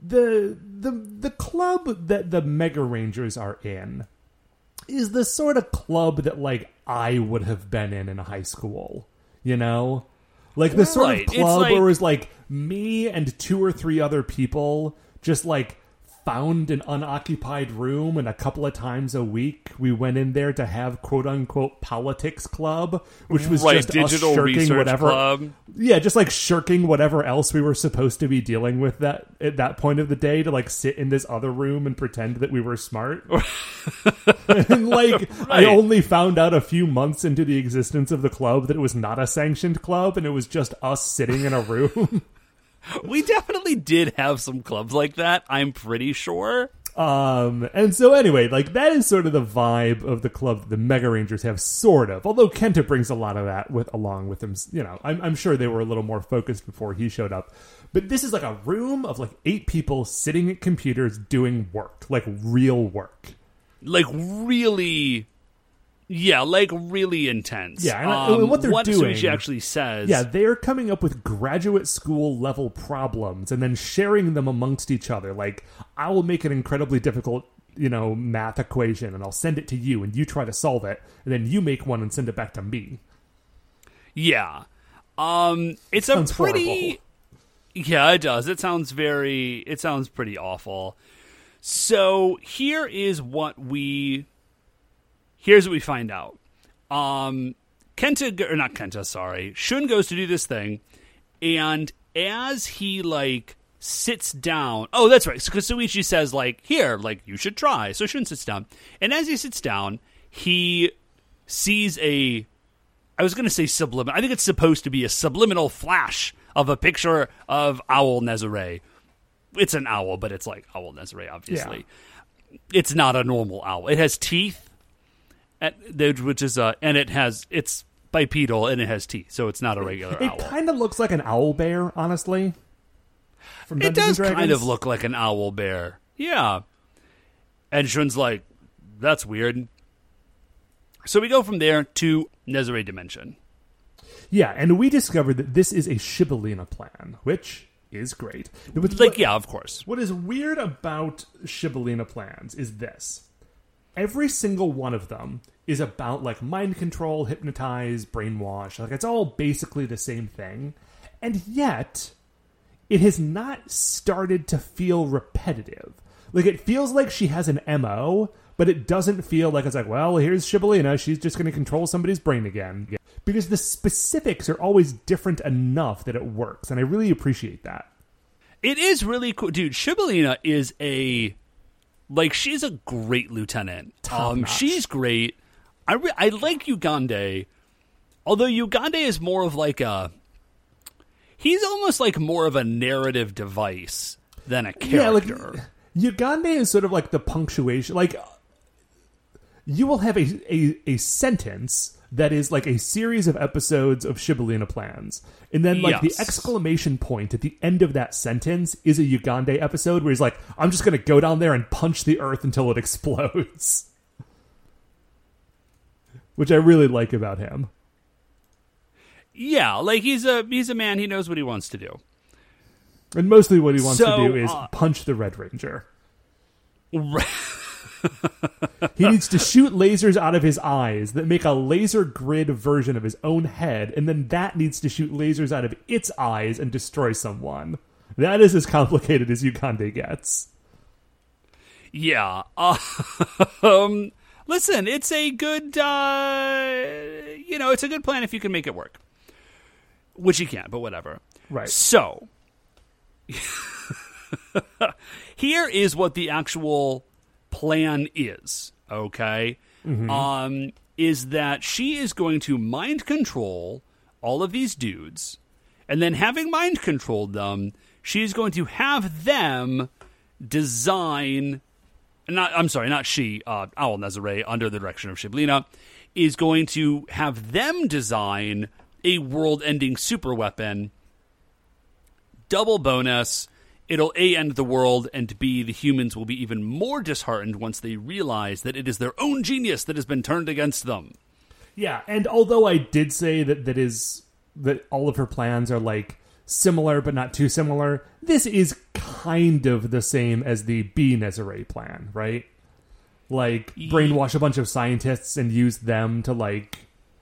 the the the club that the mega rangers are in is the sort of club that like i would have been in in high school you know like the sort of club like- where it was like me and two or three other people just like found an unoccupied room and a couple of times a week we went in there to have quote unquote politics club which was Right, just digital us shirking whatever club. yeah just like shirking whatever else we were supposed to be dealing with that at that point of the day to like sit in this other room and pretend that we were smart. And like i only found out a few months into the existence of the club that it was not a sanctioned club and it was just us sitting in a room We definitely did have some clubs like that. I'm pretty sure. Um, and so anyway, like that is sort of the vibe of the club the Mega Rangers have, sort of. Although Kenta brings a lot of that with along with him. You know, I'm, I'm sure they were a little more focused before he showed up. But this is like a room of like eight people sitting at computers doing work, like real work. Like really, yeah, like really intense. Yeah, and um, and what they're doing- Suichi actually says. Yeah, they're coming up with graduate school level problems and then sharing them amongst each other. Like, I will make an incredibly difficult, you know, math equation and I'll send it to you and you try to solve it, and then you make one and send it back to me. Yeah. Um it's Sounds a pretty horrible. Yeah, it does. It sounds very it sounds pretty awful. So, here is what we here's what we find out. Um Kenta or not Kenta, sorry. Shun goes to do this thing and as he like sits down. Oh, that's right. Because Suichi says like, "Here, like you should try." So Shun sits down. And as he sits down, he sees a I was going to say subliminal. I think it's supposed to be a subliminal flash of a picture of Owl Nezare. It's an owl, but it's like Owl Nezare, obviously. It's not a normal owl. It has teeth, which is uh, and it has it's bipedal and it has teeth, so it's not a regular It owl. kind of looks like an owl bear, honestly. From It does kind of look like an owl bear. Yeah. And Shun's like, that's weird. So we go from there to Nezare Dimension. Yeah, and we discovered that this is a Shibolena plan, which is great. Like, what- yeah, of course. What is weird about Shibolena plans is this. Every single one of them is about like mind control, hypnotize, brainwash. Like it's all basically the same thing. And yet, it has not started to feel repetitive. Like it feels like she has an MO, but it doesn't feel like it's like, well, here's Shibolena, she's just going to control somebody's brain again. Because the specifics are always different enough that it works, and I really appreciate that. It is really cool. Dude, Shibolena is a Like she's a great lieutenant. Top um, notch. she's great. I re- I like Ugande, although Ugande is more of like a. He's almost like more of a narrative device than a Yeah, like character. Ugande is sort of like the punctuation. Like you will have a, a a sentence that is like a series of episodes of Shibolena plans, and then like Yes. the exclamation point at the end of that sentence is a Ugande episode where he's like, "I'm just going to go down there and punch the earth until it explodes," which I really like about him. yeah, like he's a he's a man. He knows what he wants to do. And mostly what he wants So, to do is uh, punch the Red Ranger. He needs to shoot lasers out of his eyes that make a laser grid version of his own head, and then that needs to shoot lasers out of its eyes and destroy someone. That is as complicated as Ugande gets. Yeah. Uh, um, listen, it's a good, uh, you know, it's a good plan if you can make it work. Which you can't, but whatever. Right. So, here is what the actual plan is, okay? Um, is that she is going to mind control all of these dudes, and then having mind controlled them, she is going to have them design not I'm sorry, not she, uh, Owl Nezare, under the direction of Shibolena, is going to have them design a world-ending super weapon. Double bonus. It'll A end the world and B the humans will be even more disheartened once they realize that it is their own genius that has been turned against them. Yeah, and although I did say that that is that all of her plans are like similar but not too similar, this is kind of the same as the B Nezare plan, right? Like brainwash a bunch of scientists and use them to like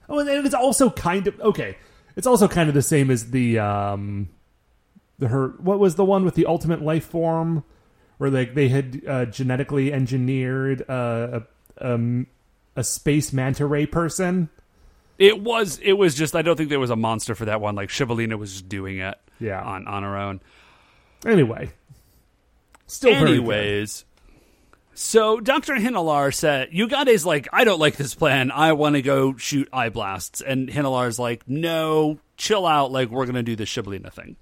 Oh, and it's also kind of okay. It's also kind of the same as the um the her what was the one with the ultimate life form where like they had uh, genetically engineered uh, a um, a space manta ray person. It was it was just I don't think there was a monster for that one. Like Shivalina was just doing it Yeah. on on her own. Anyway, still. Anyways, so Dr. Hinelar said, Ugande's like, I don't like this plan. I want to go shoot eye blasts. And Hinelar's like, no, chill out. Like, we're going to do the Shibolena thing.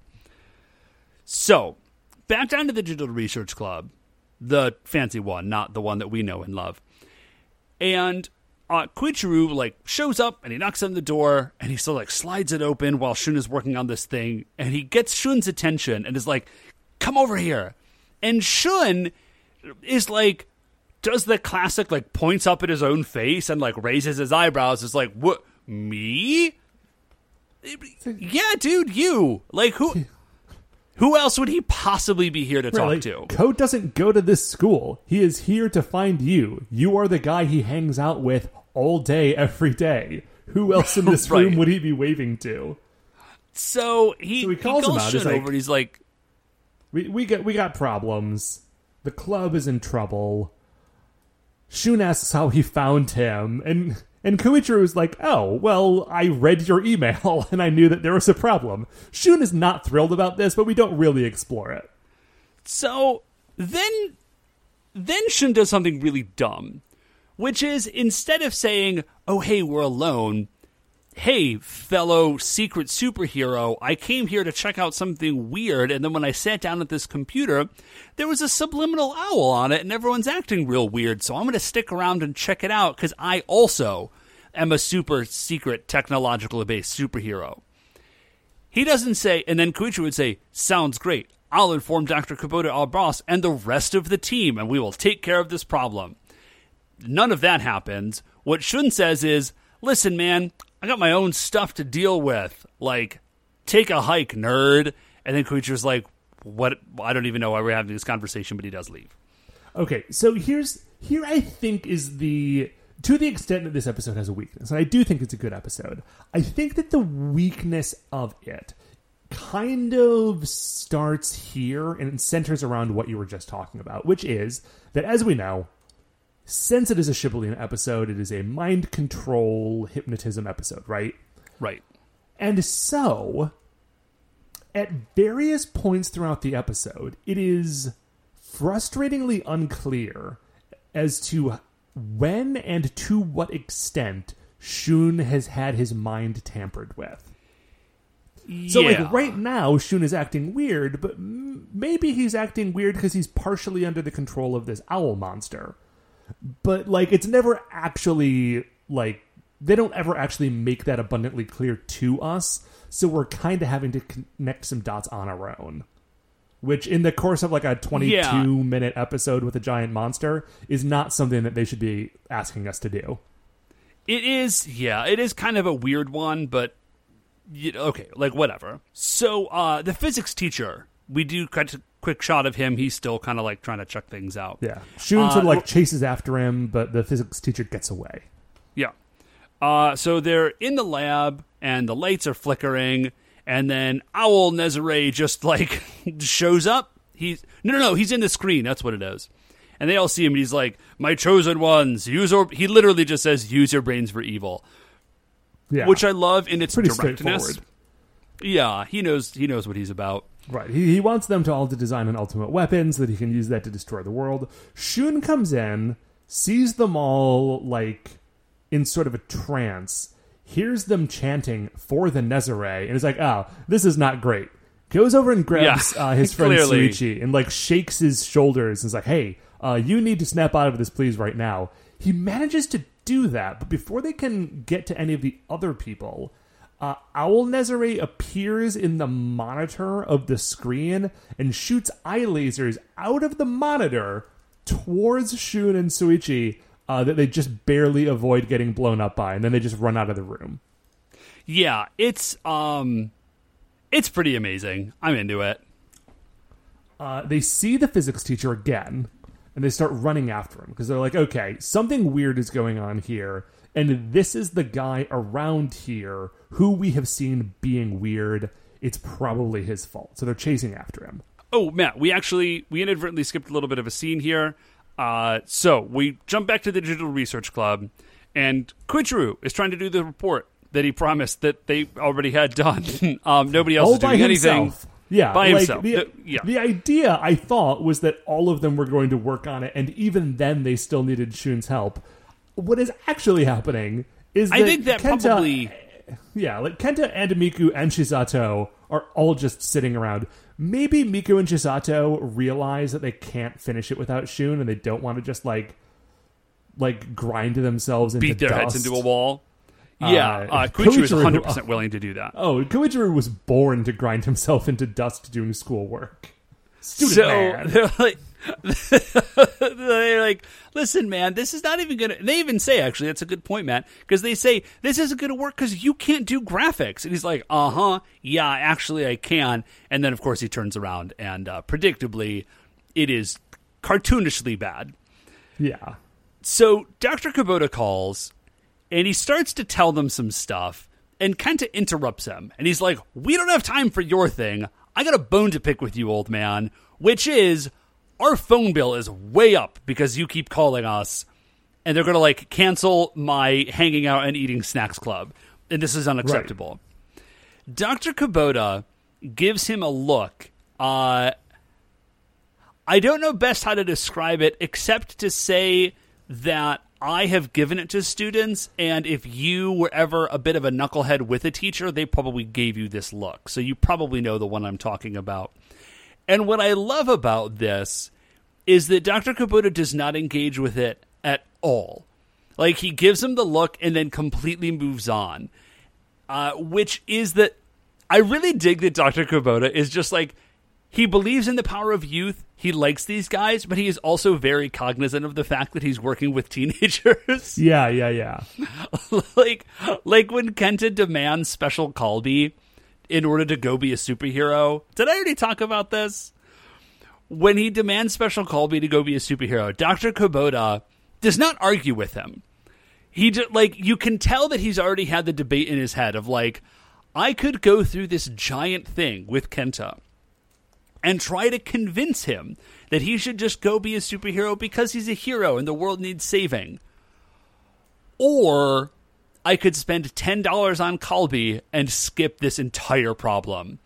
So, back down to the Digital Research Club, the fancy one, not the one that we know and love. And uh, Koichiro, like, shows up and he knocks on the door and he still, like, slides it open while Shun is working on this thing. And he gets Shun's attention and is like, come over here. And Shun is like, does the classic, like, points up at his own face and, like, raises his eyebrows. Is like, what, me? Yeah, dude, you. Like, who. Who else would he possibly be here to talk to? Code doesn't go to this school. He is here to find you. You are the guy he hangs out with all day, every day. Who else in this Right. room would he be waving to? So he, So he calls him out, he's like- over and he's like, We we got we got problems. The club is in trouble. Shun asks how he found him, and and Koichiro is like, "Oh, well, I read your email and I knew that there was a problem." Shun is not thrilled about this, but we don't really explore it. So then, then Shun does something really dumb, which is instead of saying, "Oh, hey, we're alone," hey, fellow secret superhero, I came here to check out something weird, and then when I sat down at this computer, there was a subliminal owl on it, and everyone's acting real weird, so I'm going to stick around and check it out because I also am a super secret technological based superhero. He doesn't say, and then Koichi would say, Sounds great. I'll inform Dr. Kubota boss, and the rest of the team, and we will take care of this problem. None of that happens. What Shun says is, Listen, man, I got my own stuff to deal with. Like, take a hike, nerd. And then Koichi's like, What? I don't even know why we're having this conversation, but he does leave. Okay, so here's here I think is the to the extent that this episode has a weakness, and I do think it's a good episode. I think that the weakness of it kind of starts here and centers around what you were just talking about, which is that as we know, since it is a Shibolena episode, it is a mind control hypnotism episode, right? Right. And so, at various points throughout the episode, it is frustratingly unclear as to when and to what extent Shun has had his mind tampered with. So, like, right now, Shun is acting weird, but m- maybe he's acting weird because he's partially under the control of this owl monster. But, like, it's never actually, like, they don't ever actually make that abundantly clear to us. So, we're kind of having to connect some dots on our own. Which, in the course of like a 22 Yeah. minute episode with a giant monster, is not something that they should be asking us to do. It is, yeah, it is kind of a weird one, but you okay, like whatever. So, uh, the physics teacher, we do quick shot of him. He's still kind of like trying to check things out. Yeah. Shun Uh, sort of like well- chases after him, but the physics teacher gets away. Yeah. Uh, so they're in the lab, and the lights are flickering, and then Owl Nezare just like shows up. He's no, no, no. He's in the screen. That's what it is. And they all see him, and he's like, "My chosen ones, use your." He literally just says, "Use your brains for evil," Yeah. which I love in its Pretty directness. Yeah, he knows. He knows what he's about. Right. He, he wants them to all to design an ultimate weapon so that he can use that to destroy the world. Shun comes in, sees them all like in sort of a trance, hears them chanting for the Nezare, and is like, "Oh, this is not great." Goes over and grabs Yeah, uh, his friend clearly. Suichi and like shakes his shoulders and is like, "Hey, uh, you need to snap out of this, please, right now." He manages to do that, but before they can get to any of the other people, uh, Owl Nezare appears in the monitor of the screen and shoots eye lasers out of the monitor towards Shun and Suichi uh, that they just barely avoid getting blown up by, and then they just run out of the room. Yeah, it's um, it's pretty amazing. I'm into it. Uh, they see the physics teacher again, and they start running after him because they're like, okay, something weird is going on here, and this is the guy around here who we have seen being weird. It's probably his fault. So they're chasing after him. Oh, Matt, we actually we inadvertently skipped a little bit of a scene here. Uh, so we jump back to the Digital Research Club, and Koichiro is trying to do the report that he promised that they already had done. um, nobody else all is by doing anything. Yeah, by like, himself. The, The- yeah. the idea I thought was that all of them were going to work on it, and even then they still needed Shun's help. What is actually happening is I that think that Kenta, probably yeah, like Kenta and Miku and Chisato are all just sitting around. Maybe Miku and Chisato realize that they can't finish it without Shun, and they don't want to just like like grind themselves into beat their heads dust. into a wall. Yeah, Uh, uh, Koichiro is 100 percent willing to do that. Oh, Koichiro was born to grind himself into dust doing schoolwork. Student so like, they're like, listen, man, this is not even gonna. They even say, actually, that's a good point, Matt, because they say this isn't gonna work because you can't do graphics, and he's like, uh huh, yeah, actually, I can, and then of course he turns around and uh, predictably, it is cartoonishly bad. Yeah. So Dr. Kubota calls and he starts to tell them some stuff, and Kenta interrupts him. And he's like, We don't have time for your thing. I got a bone to pick with you, old man, which is our phone bill is way up because you keep calling us, and they're going to like cancel my hanging out and eating snacks club. And this is unacceptable. Dr. Kubota gives him a look. Uh, I don't know best how to describe it except to say that I have given it to students, and if you were ever a bit of a knucklehead with a teacher, they probably gave you this look. So you probably know the one I'm talking about. And what I love about this is that Dr. Kubota does not engage with it at all. Like he gives him the look and then completely moves on. Uh, which is that I really dig that Dr. Kubota is just like he believes in the power of youth. He likes these guys, but he is also very cognizant of the fact that he's working with teenagers. Yeah, yeah, yeah. like like when Kenta demands special Colby in order to go be a superhero. Did I already talk about this? When he demands special Colby to go be a superhero, Dr. Kubota does not argue with him. He just, like you can tell that he's already had the debate in his head of like I could go through this giant thing with Kenta and try to convince him that he should just go be a superhero because he's a hero and the world needs saving. Or I could spend $10 on Colby and skip this entire problem.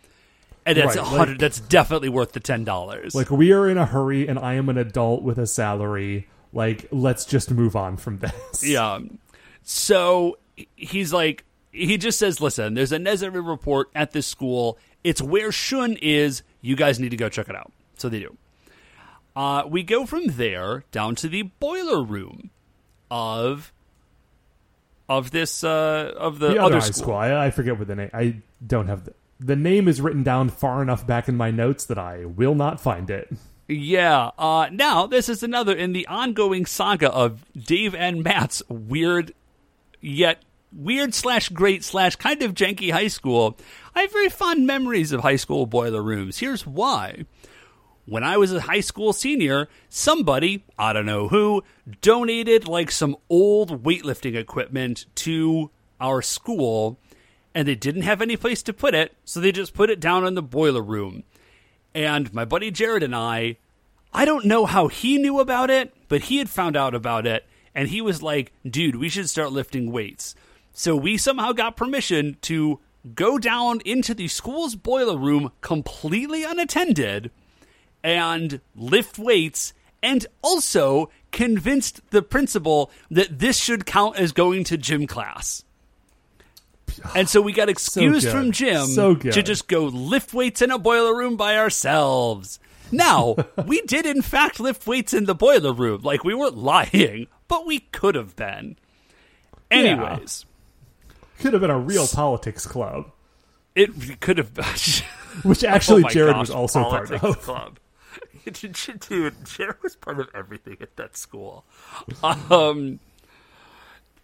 and that's Right, a hundred. like- that's definitely worth the ten dollars. Like we are in a hurry, and I am an adult with a salary. Like let's just move on from this. Yeah. So he's like, he just says, listen, there's a Nezare report at this school. It's where Shun is. You guys need to go check it out. So they do. Uh, we go from there down to the boiler room of of this uh, of the, the other other high school. school. I, I forget what the name. I don't have the the name is written down far enough back in my notes that I will not find it. Yeah. Uh, now, this is another in the ongoing saga of Dave and Matt's weird, yet weird slash great slash kind of janky high school. I have very fond memories of high school boiler rooms. Here's why. When I was a high school senior, somebody, I don't know who, donated like some old weightlifting equipment to our school, and they didn't have any place to put it, so they just put it down in the boiler room. And my buddy Jared and I, I don't know how he knew about it, but he had found out about it. And he was like, dude, we should start lifting weights. So we somehow got permission to go down into the school's boiler room completely unattended and lift weights and also convinced the principal that this should count as going to gym class. And so we got excused good. from gym So to just go lift weights in a boiler room by ourselves. Now, we did in fact lift weights in the boiler room. Like we weren't lying, but we could have been. Anyways, Could have been a real politics club, it could have been. which oh actually Oh Jared gosh, was also part of. Club. Dude, Jared was part of everything at that school. Um.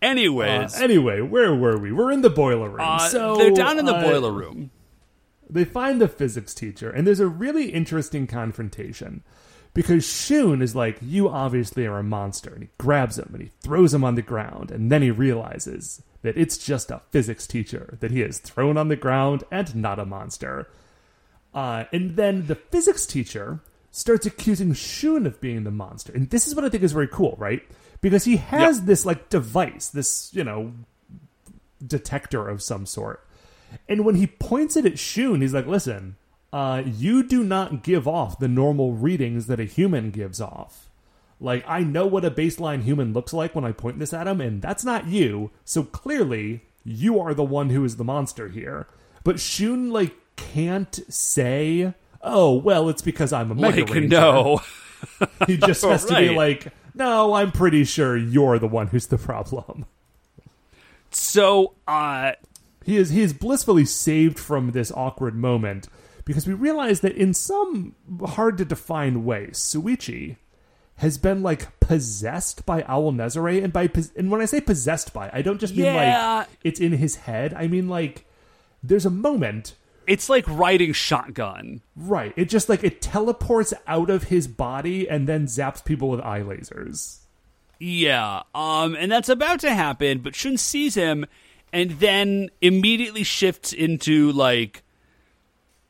Uh, Anyways, anyway, where were we? We're in the boiler room. uh, so they're down in the uh, boiler room. They find the physics teacher, and there's a really interesting confrontation because Shun is like, "You obviously are a monster," and he grabs him and he throws him on the ground, and then he realizes that it's just a physics teacher that he has thrown on the ground and not a monster. Uh, and then the physics teacher starts accusing Shun of being the monster, and this is what I think is very cool, right? Because he has Yep. this like device, this you know detector of some sort. And when he points it at Shun, he's like, listen, uh, you do not give off the normal readings that a human gives off. Like, I know what a baseline human looks like when I point this at him, and that's not you. So clearly, you are the one who is the monster here. But Shun, like, can't say, oh, well, it's because I'm a Mega Like Ranger. no, He just has to be like, no, I'm pretty sure you're the one who's the problem. so uh, He is he is blissfully saved from this awkward moment because we realize that in some hard to define way, Suichi has been like possessed by Owl Nezare, and by pos- and when I say possessed by, I don't just mean Yeah. like it's in his head. I mean like there's a moment it's like riding shotgun. right. It just like it teleports out of his body and then zaps people with eye lasers. Yeah, um, and that's about to happen, but Shun sees him and then immediately shifts into like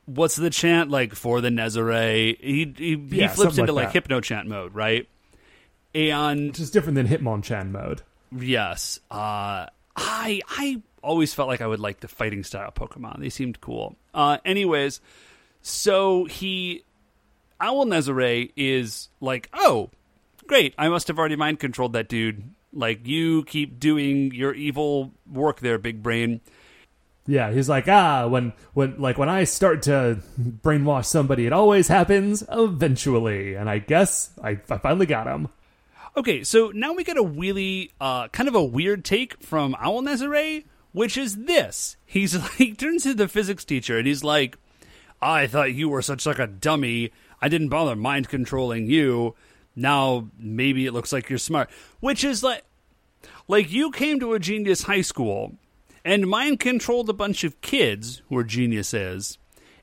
what's the chant like for the Nezare? He he, he Yeah, flips into like like, hypno chant mode, right? And Which is different than Hitmonchan mode. yes, uh, I I always felt like I would like the fighting style Pokemon. They seemed cool. Uh, anyways, so he Owl Nezare is like, oh, great! I must have already mind controlled that dude. Like you keep doing your evil work there, big brain. Yeah, he's like, ah, when when like when I start to brainwash somebody, it always happens eventually. And I guess I, I finally got him. Okay, so now we get a really uh, kind of a weird take from Owl Nezare, which is this. He's like he turns to the physics teacher and he's like, I thought you were such like a dummy. I didn't bother mind controlling you. Now maybe it looks like you're smart. Which is like like you came to a genius high school and mind controlled a bunch of kids who are geniuses,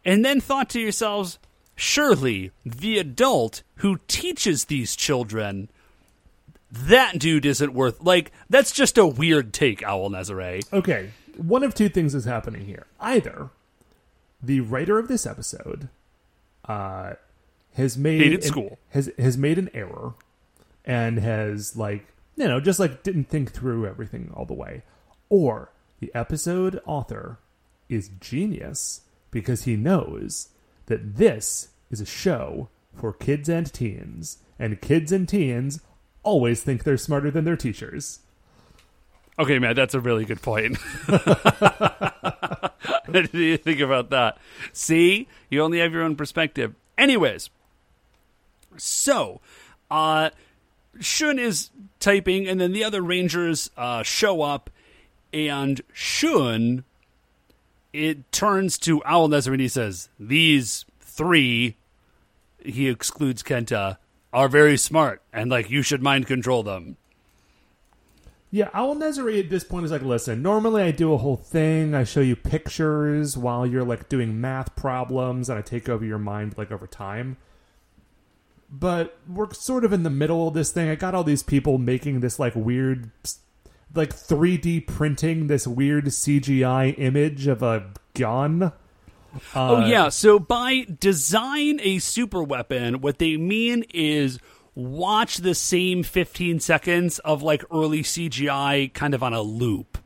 and then thought to yourselves, surely the adult who teaches these children that dude isn't worth like that's just a weird take owl Nezare. Okay, one of two things is happening here. Either the writer of this episode uh, has made Hated an- school. has has made an error and has like you know just like didn't think through everything all the way, or the episode author is genius because he knows that this is a show for kids and teens, and kids and teens always think they're smarter than their teachers. Okay, man, that's a really good point. I didn't even think about that. See, you only have your own perspective. Anyways, so uh, Shun is typing, and then the other Rangers uh, show up, and Shun it turns to Owl Nezzer and he says, "These three," he excludes Kenta, "are very smart, and like you should mind control them." Yeah, Owl Nezari at this point is like, listen, normally I do a whole thing. I show you pictures while you're like doing math problems and I take over your mind like over time. But we're sort of in the middle of this thing. I got all these people making this like weird, like 3D printing this weird CGI image of a gun. Oh yeah, so by design a super weapon, what they mean is watch the same 15 seconds of like early CGI kind of on a loop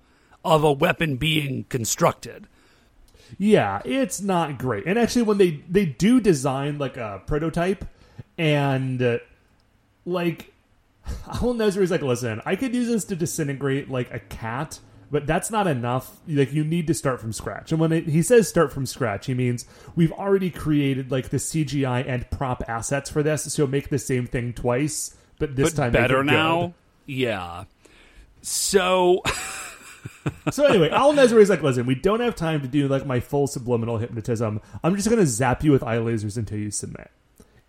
of a weapon being constructed. Yeah, it's not great. And actually, when they they do design like a prototype, and uh, like Owl Nezri is like, listen, I could use this to disintegrate like a cat, but that's not enough. Like, you need to start from scratch. And when it, he says start from scratch, he means we've already created like the CGI and prop assets for this, so make the same thing twice, but this but time better it now. Yeah. So. So anyway, Owl Nezri is like, listen, we don't have time to do like my full subliminal hypnotism. I'm just gonna zap you with eye lasers until you submit.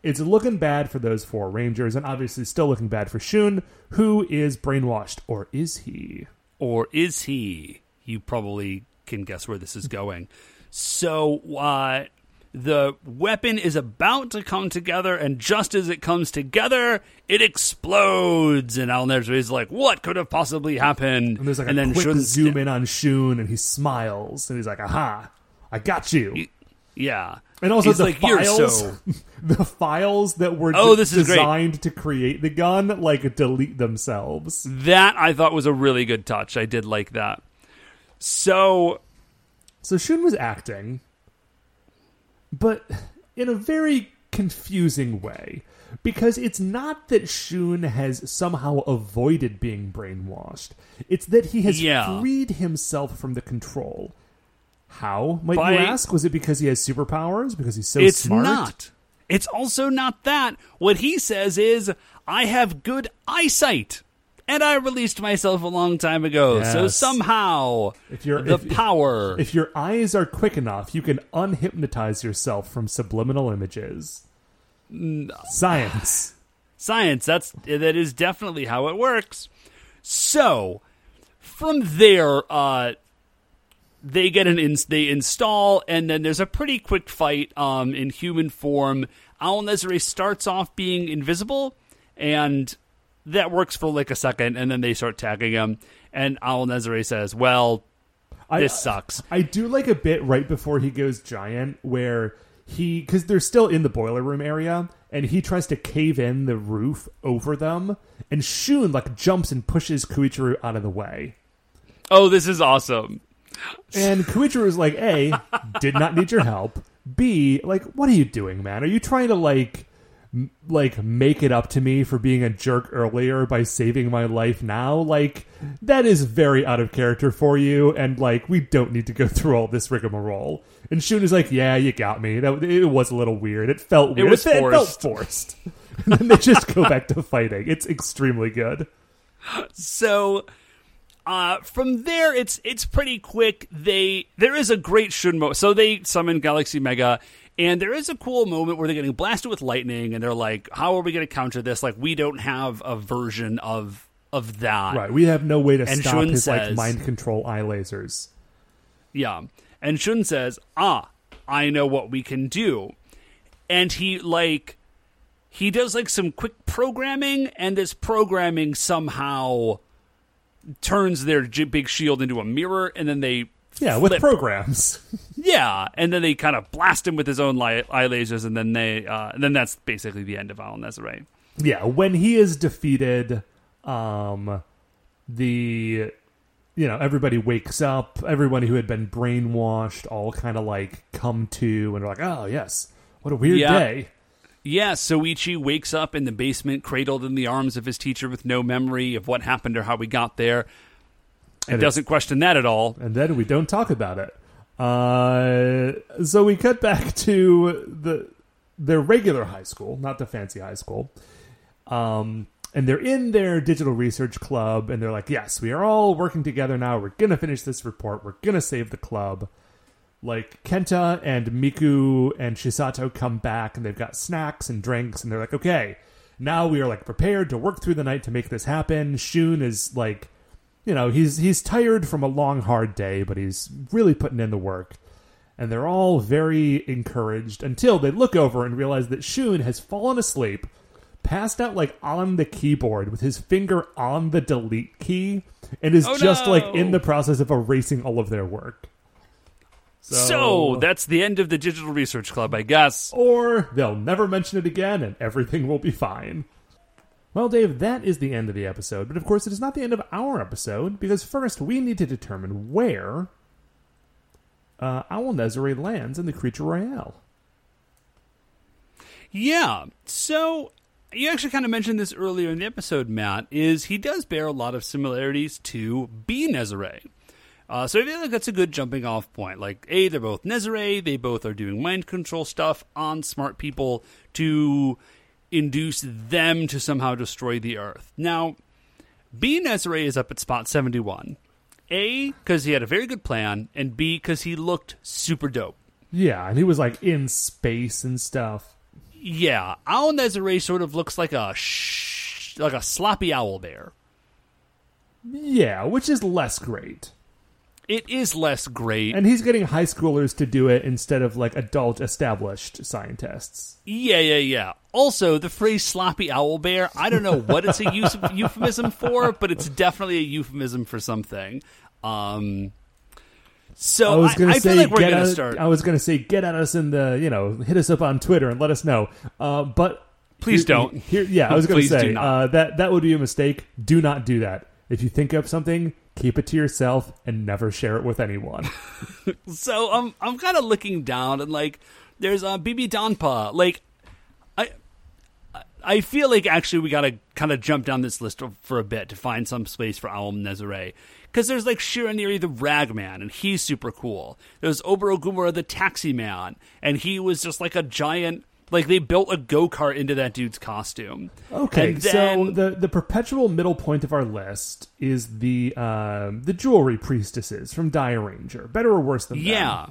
It's looking bad for those four Rangers, and obviously still looking bad for Shun, who is brainwashed, or is he? Or is he? You probably can guess where this is going. So, uh, the weapon is about to come together, and just as it comes together, it explodes. And Al is like, "What could have possibly happened?" And there's like a then quick Shun's zoom in on Shun, and he smiles, and he's like, "Aha, I got you." Yeah, And also He's the like, "You're files, so-" the files that were Oh, this is great. designed to create the gun, like delete themselves. that I thought was a really good touch. I did like that. So So Shun was acting, but in a very confusing way. Because it's not that Shun has somehow avoided being brainwashed. It's that he has Yeah. freed himself from the control. How, might By- you ask? Was it because he has superpowers? Because he's so it's smart? not. It's also not that. What he says is, I have good eyesight. And I released myself a long time ago. So somehow, If you're- the if- power. If your eyes are quick enough, you can unhypnotize yourself from subliminal images. Science. science that's that is definitely how it works so from there uh they get an ins- they install and then there's a pretty quick fight um in human form. Al Nezri starts off being invisible and that works for like a second and then they start tagging him and Al Nezri says well I- this sucks. I do like a bit right before he goes giant where he because they're still in the boiler room area and he tries to cave in the roof over them and Shun like jumps and pushes Koichiro out of the way. oh this is awesome And Koichiro is like, A, did not need your help. B, like, what are you doing, man? Are you trying to like m- like make it up to me for being a jerk earlier by saving my life now? Like that is very out of character for you and like we don't need to go through all this rigmarole. And Shun is like, "Yeah, you got me. That it was a little weird. It felt weird. was it, felt forced. forced." and then they just go back to fighting. It's extremely good. So uh, from there, it's it's pretty quick. They there is a great Shun moment. So they summon Galaxy Mega, and there is a cool moment where they're getting blasted with lightning, and they're like, "How are we going to counter this? Like, we don't have a version of of that." Right. We have no way to And stop Shun his like mind control eye lasers. Yeah. And Shun says, "Ah, I know what we can do." And he like he does like some quick programming and this programming somehow turns their big shield into a mirror and then they Yeah, with programs. Yeah, and then they kind of blast him with his own li- eye lasers and then they uh and then that's basically the end of Al Nezare. yeah, when he is defeated, um, the you know everybody wakes up. Everyone who had been brainwashed all kind of like come to and are like, oh yes, What a weird Yeah. day. Yeah, Soichi wakes up in the basement, cradled in the arms of his teacher with no memory of what happened or how we got there. And And doesn't question that at all. and then we don't talk about it. Uh, so we cut back to the their regular high school, not the fancy high school. Um, and they're in their digital research club, and they're like, "Yes, we are all working together now. We're gonna finish this report. We're gonna save the club." Like Kenta and Miku and Chisato come back, and they've got snacks and drinks, and they're like, "Okay, now we are like prepared to work through the night to make this happen." Shun is like you know he's he's tired from a long hard day but he's really putting in the work and they're all very encouraged until they look over and realize that Shun has fallen asleep passed out like on the keyboard with his finger on the delete key and is Oh, just no. like in the process of erasing all of their work so, So that's the end of the Digital Research Club, I guess. or they'll never mention it again and everything will be fine. Well, Dave, that is the end of the episode, but of course it is not the end of our episode because first we need to determine where uh, Owl Nezare lands in the Creature Royale. Yeah. So you actually kind of mentioned this earlier in the episode, Matt, is he does bear a lot of similarities to B Nezare. Uh, so I feel like that's a good jumping off point. Like, A, they're both Nezare, they both are doing mind control stuff on smart people to induce them to somehow destroy the Earth. Now, B Nezare is up at spot 71. A, because he had a very good plan, and B, because he looked super dope. Yeah, and he was like in space and stuff. Yeah, Owl Nezare sort of looks like a sh- like a sloppy owl bear. Yeah, which is less great. It is less great. And he's getting high schoolers to do it instead of like adult established scientists. yeah, yeah, yeah. Also, the phrase "sloppy owl bear" I don't know what it's a use euphemism for, but it's definitely a euphemism for something. Um, so I was gonna I say feel like we're get gonna at, start. I was gonna say get at us in the you know hit us up on Twitter and let us know. Uh, but Please here- don't. Here, yeah, I was gonna say uh, that that would be a mistake. Do not do that. If you think of something, keep it to yourself and never share it with anyone. So I'm I'm kind of looking down and like there's uh, BB Donpa. Like I I feel like actually we got to kind of jump down this list for a bit to find some space for Alm Nezare. Because there's like Shiraniri the Ragman, and he's super cool. There's Oberogumura the Taxi Man, and he was just like a giant. Like they built a go kart into that dude's costume. Okay, And then- so the the perpetual middle point of our list is the um, the jewelry priestesses from Dairanger. Better or worse than them? Yeah.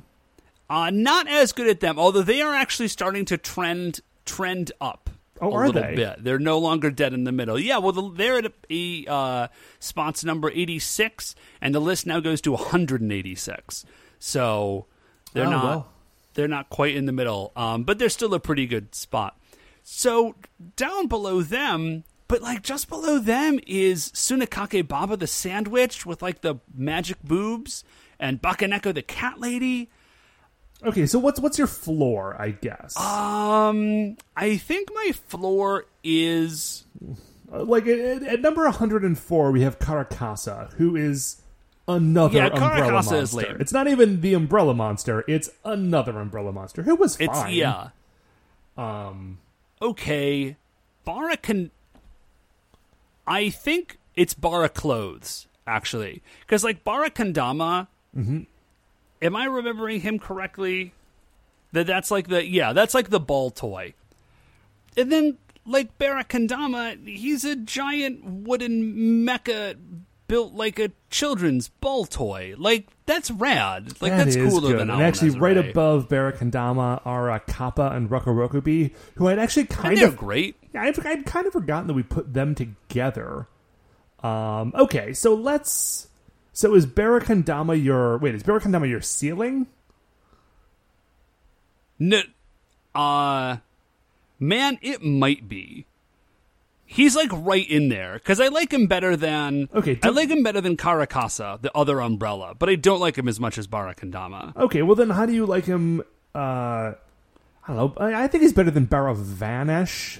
Uh, not as good at them, although they are actually starting to trend trend up Oh, a are little they? bit. They're no longer dead in the middle. Yeah, well, the, they're at a, a uh, spots number eighty six, and the list now goes to one hundred and eighty six. So they're Oh, not well. They're not quite in the middle, um, but they're still a pretty good spot. So down below them, but like just below them is Sunakake Baba the sandwich with like the magic boobs and Bakaneko the cat lady. Okay, so what's what's your floor? I guess. Um, I think my floor is like at, at number 104 we have Karakasa who is another Yeah, umbrella Karakasa is monster it's not even the umbrella monster it's another umbrella monster who was fine it's yeah. um Okay, Bara can. I think it's Bara clothes actually, because like Bara Kandama. Am I remembering him correctly? That that's like the yeah, that's like the ball toy. And then like Bara Barakandama, he's a giant wooden mecha built like a children's ball toy. Like that's rad. Like that that's cooler good. than and actually right above Barakandama are uh, Kappa and Rokurokubi who I'd actually kind of great. Yeah, I've, I'd kind of forgotten that we put them together. Um, okay, so let's. So is Barakandama your wait? Is Barakandama your ceiling? No, uh, man, it might be. He's like right in there because I like him better than Okay, I like him better than Karakasa, the other umbrella, but I don't like him as much as Barakandama. Okay, well then, how do you like him? Uh, I don't know. I, I think he's better than Baravanish.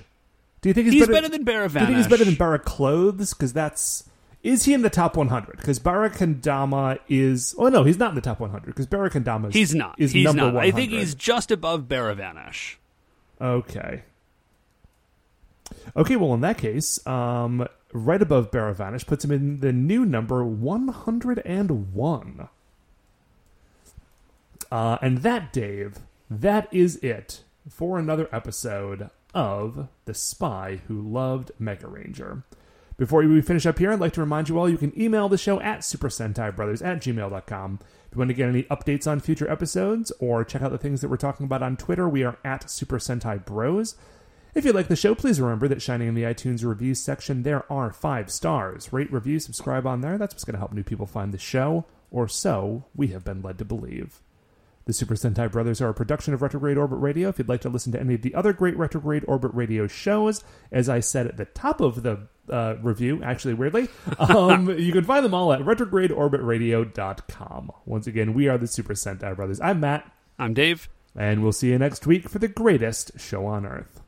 Do you think he's, He's better than Baravanish. Do you think he's better than Bara Clothes? Because that's is he in the top 100? Because Barakandama is. Oh no, he's not in the top 100 because Barakandama is, He's not. Is he's number not. 100. I think he's just above Baravanish. Okay. Okay, well, in that case, um, right above Baravanish puts him in the new number 101. Uh, and that, Dave, that is it for another episode of The Spy Who Loved Mega Ranger. Before we finish up here, I'd like to remind you all you can email the show at Super Sentai Brothers at gmail.com. If you want to get any updates on future episodes or check out the things that we're talking about on Twitter, we are at Super Sentai Bros. If you like the show, please remember that shining in the iTunes reviews section, there are five stars. Rate, review, subscribe on there. That's what's going to help new people find the show, or so we have been led to believe. The Super Sentai Brothers are a production of Retrograde Orbit Radio. If you'd like to listen to any of the other great Retrograde Orbit Radio shows, as I said at the top of the uh, review, actually, weirdly, um, you can find them all at retrogradeorbitradio.com. Once again, we are the Super Sentai Brothers. I'm Matt, I'm Dave. and we'll see you next week for the greatest show on Earth.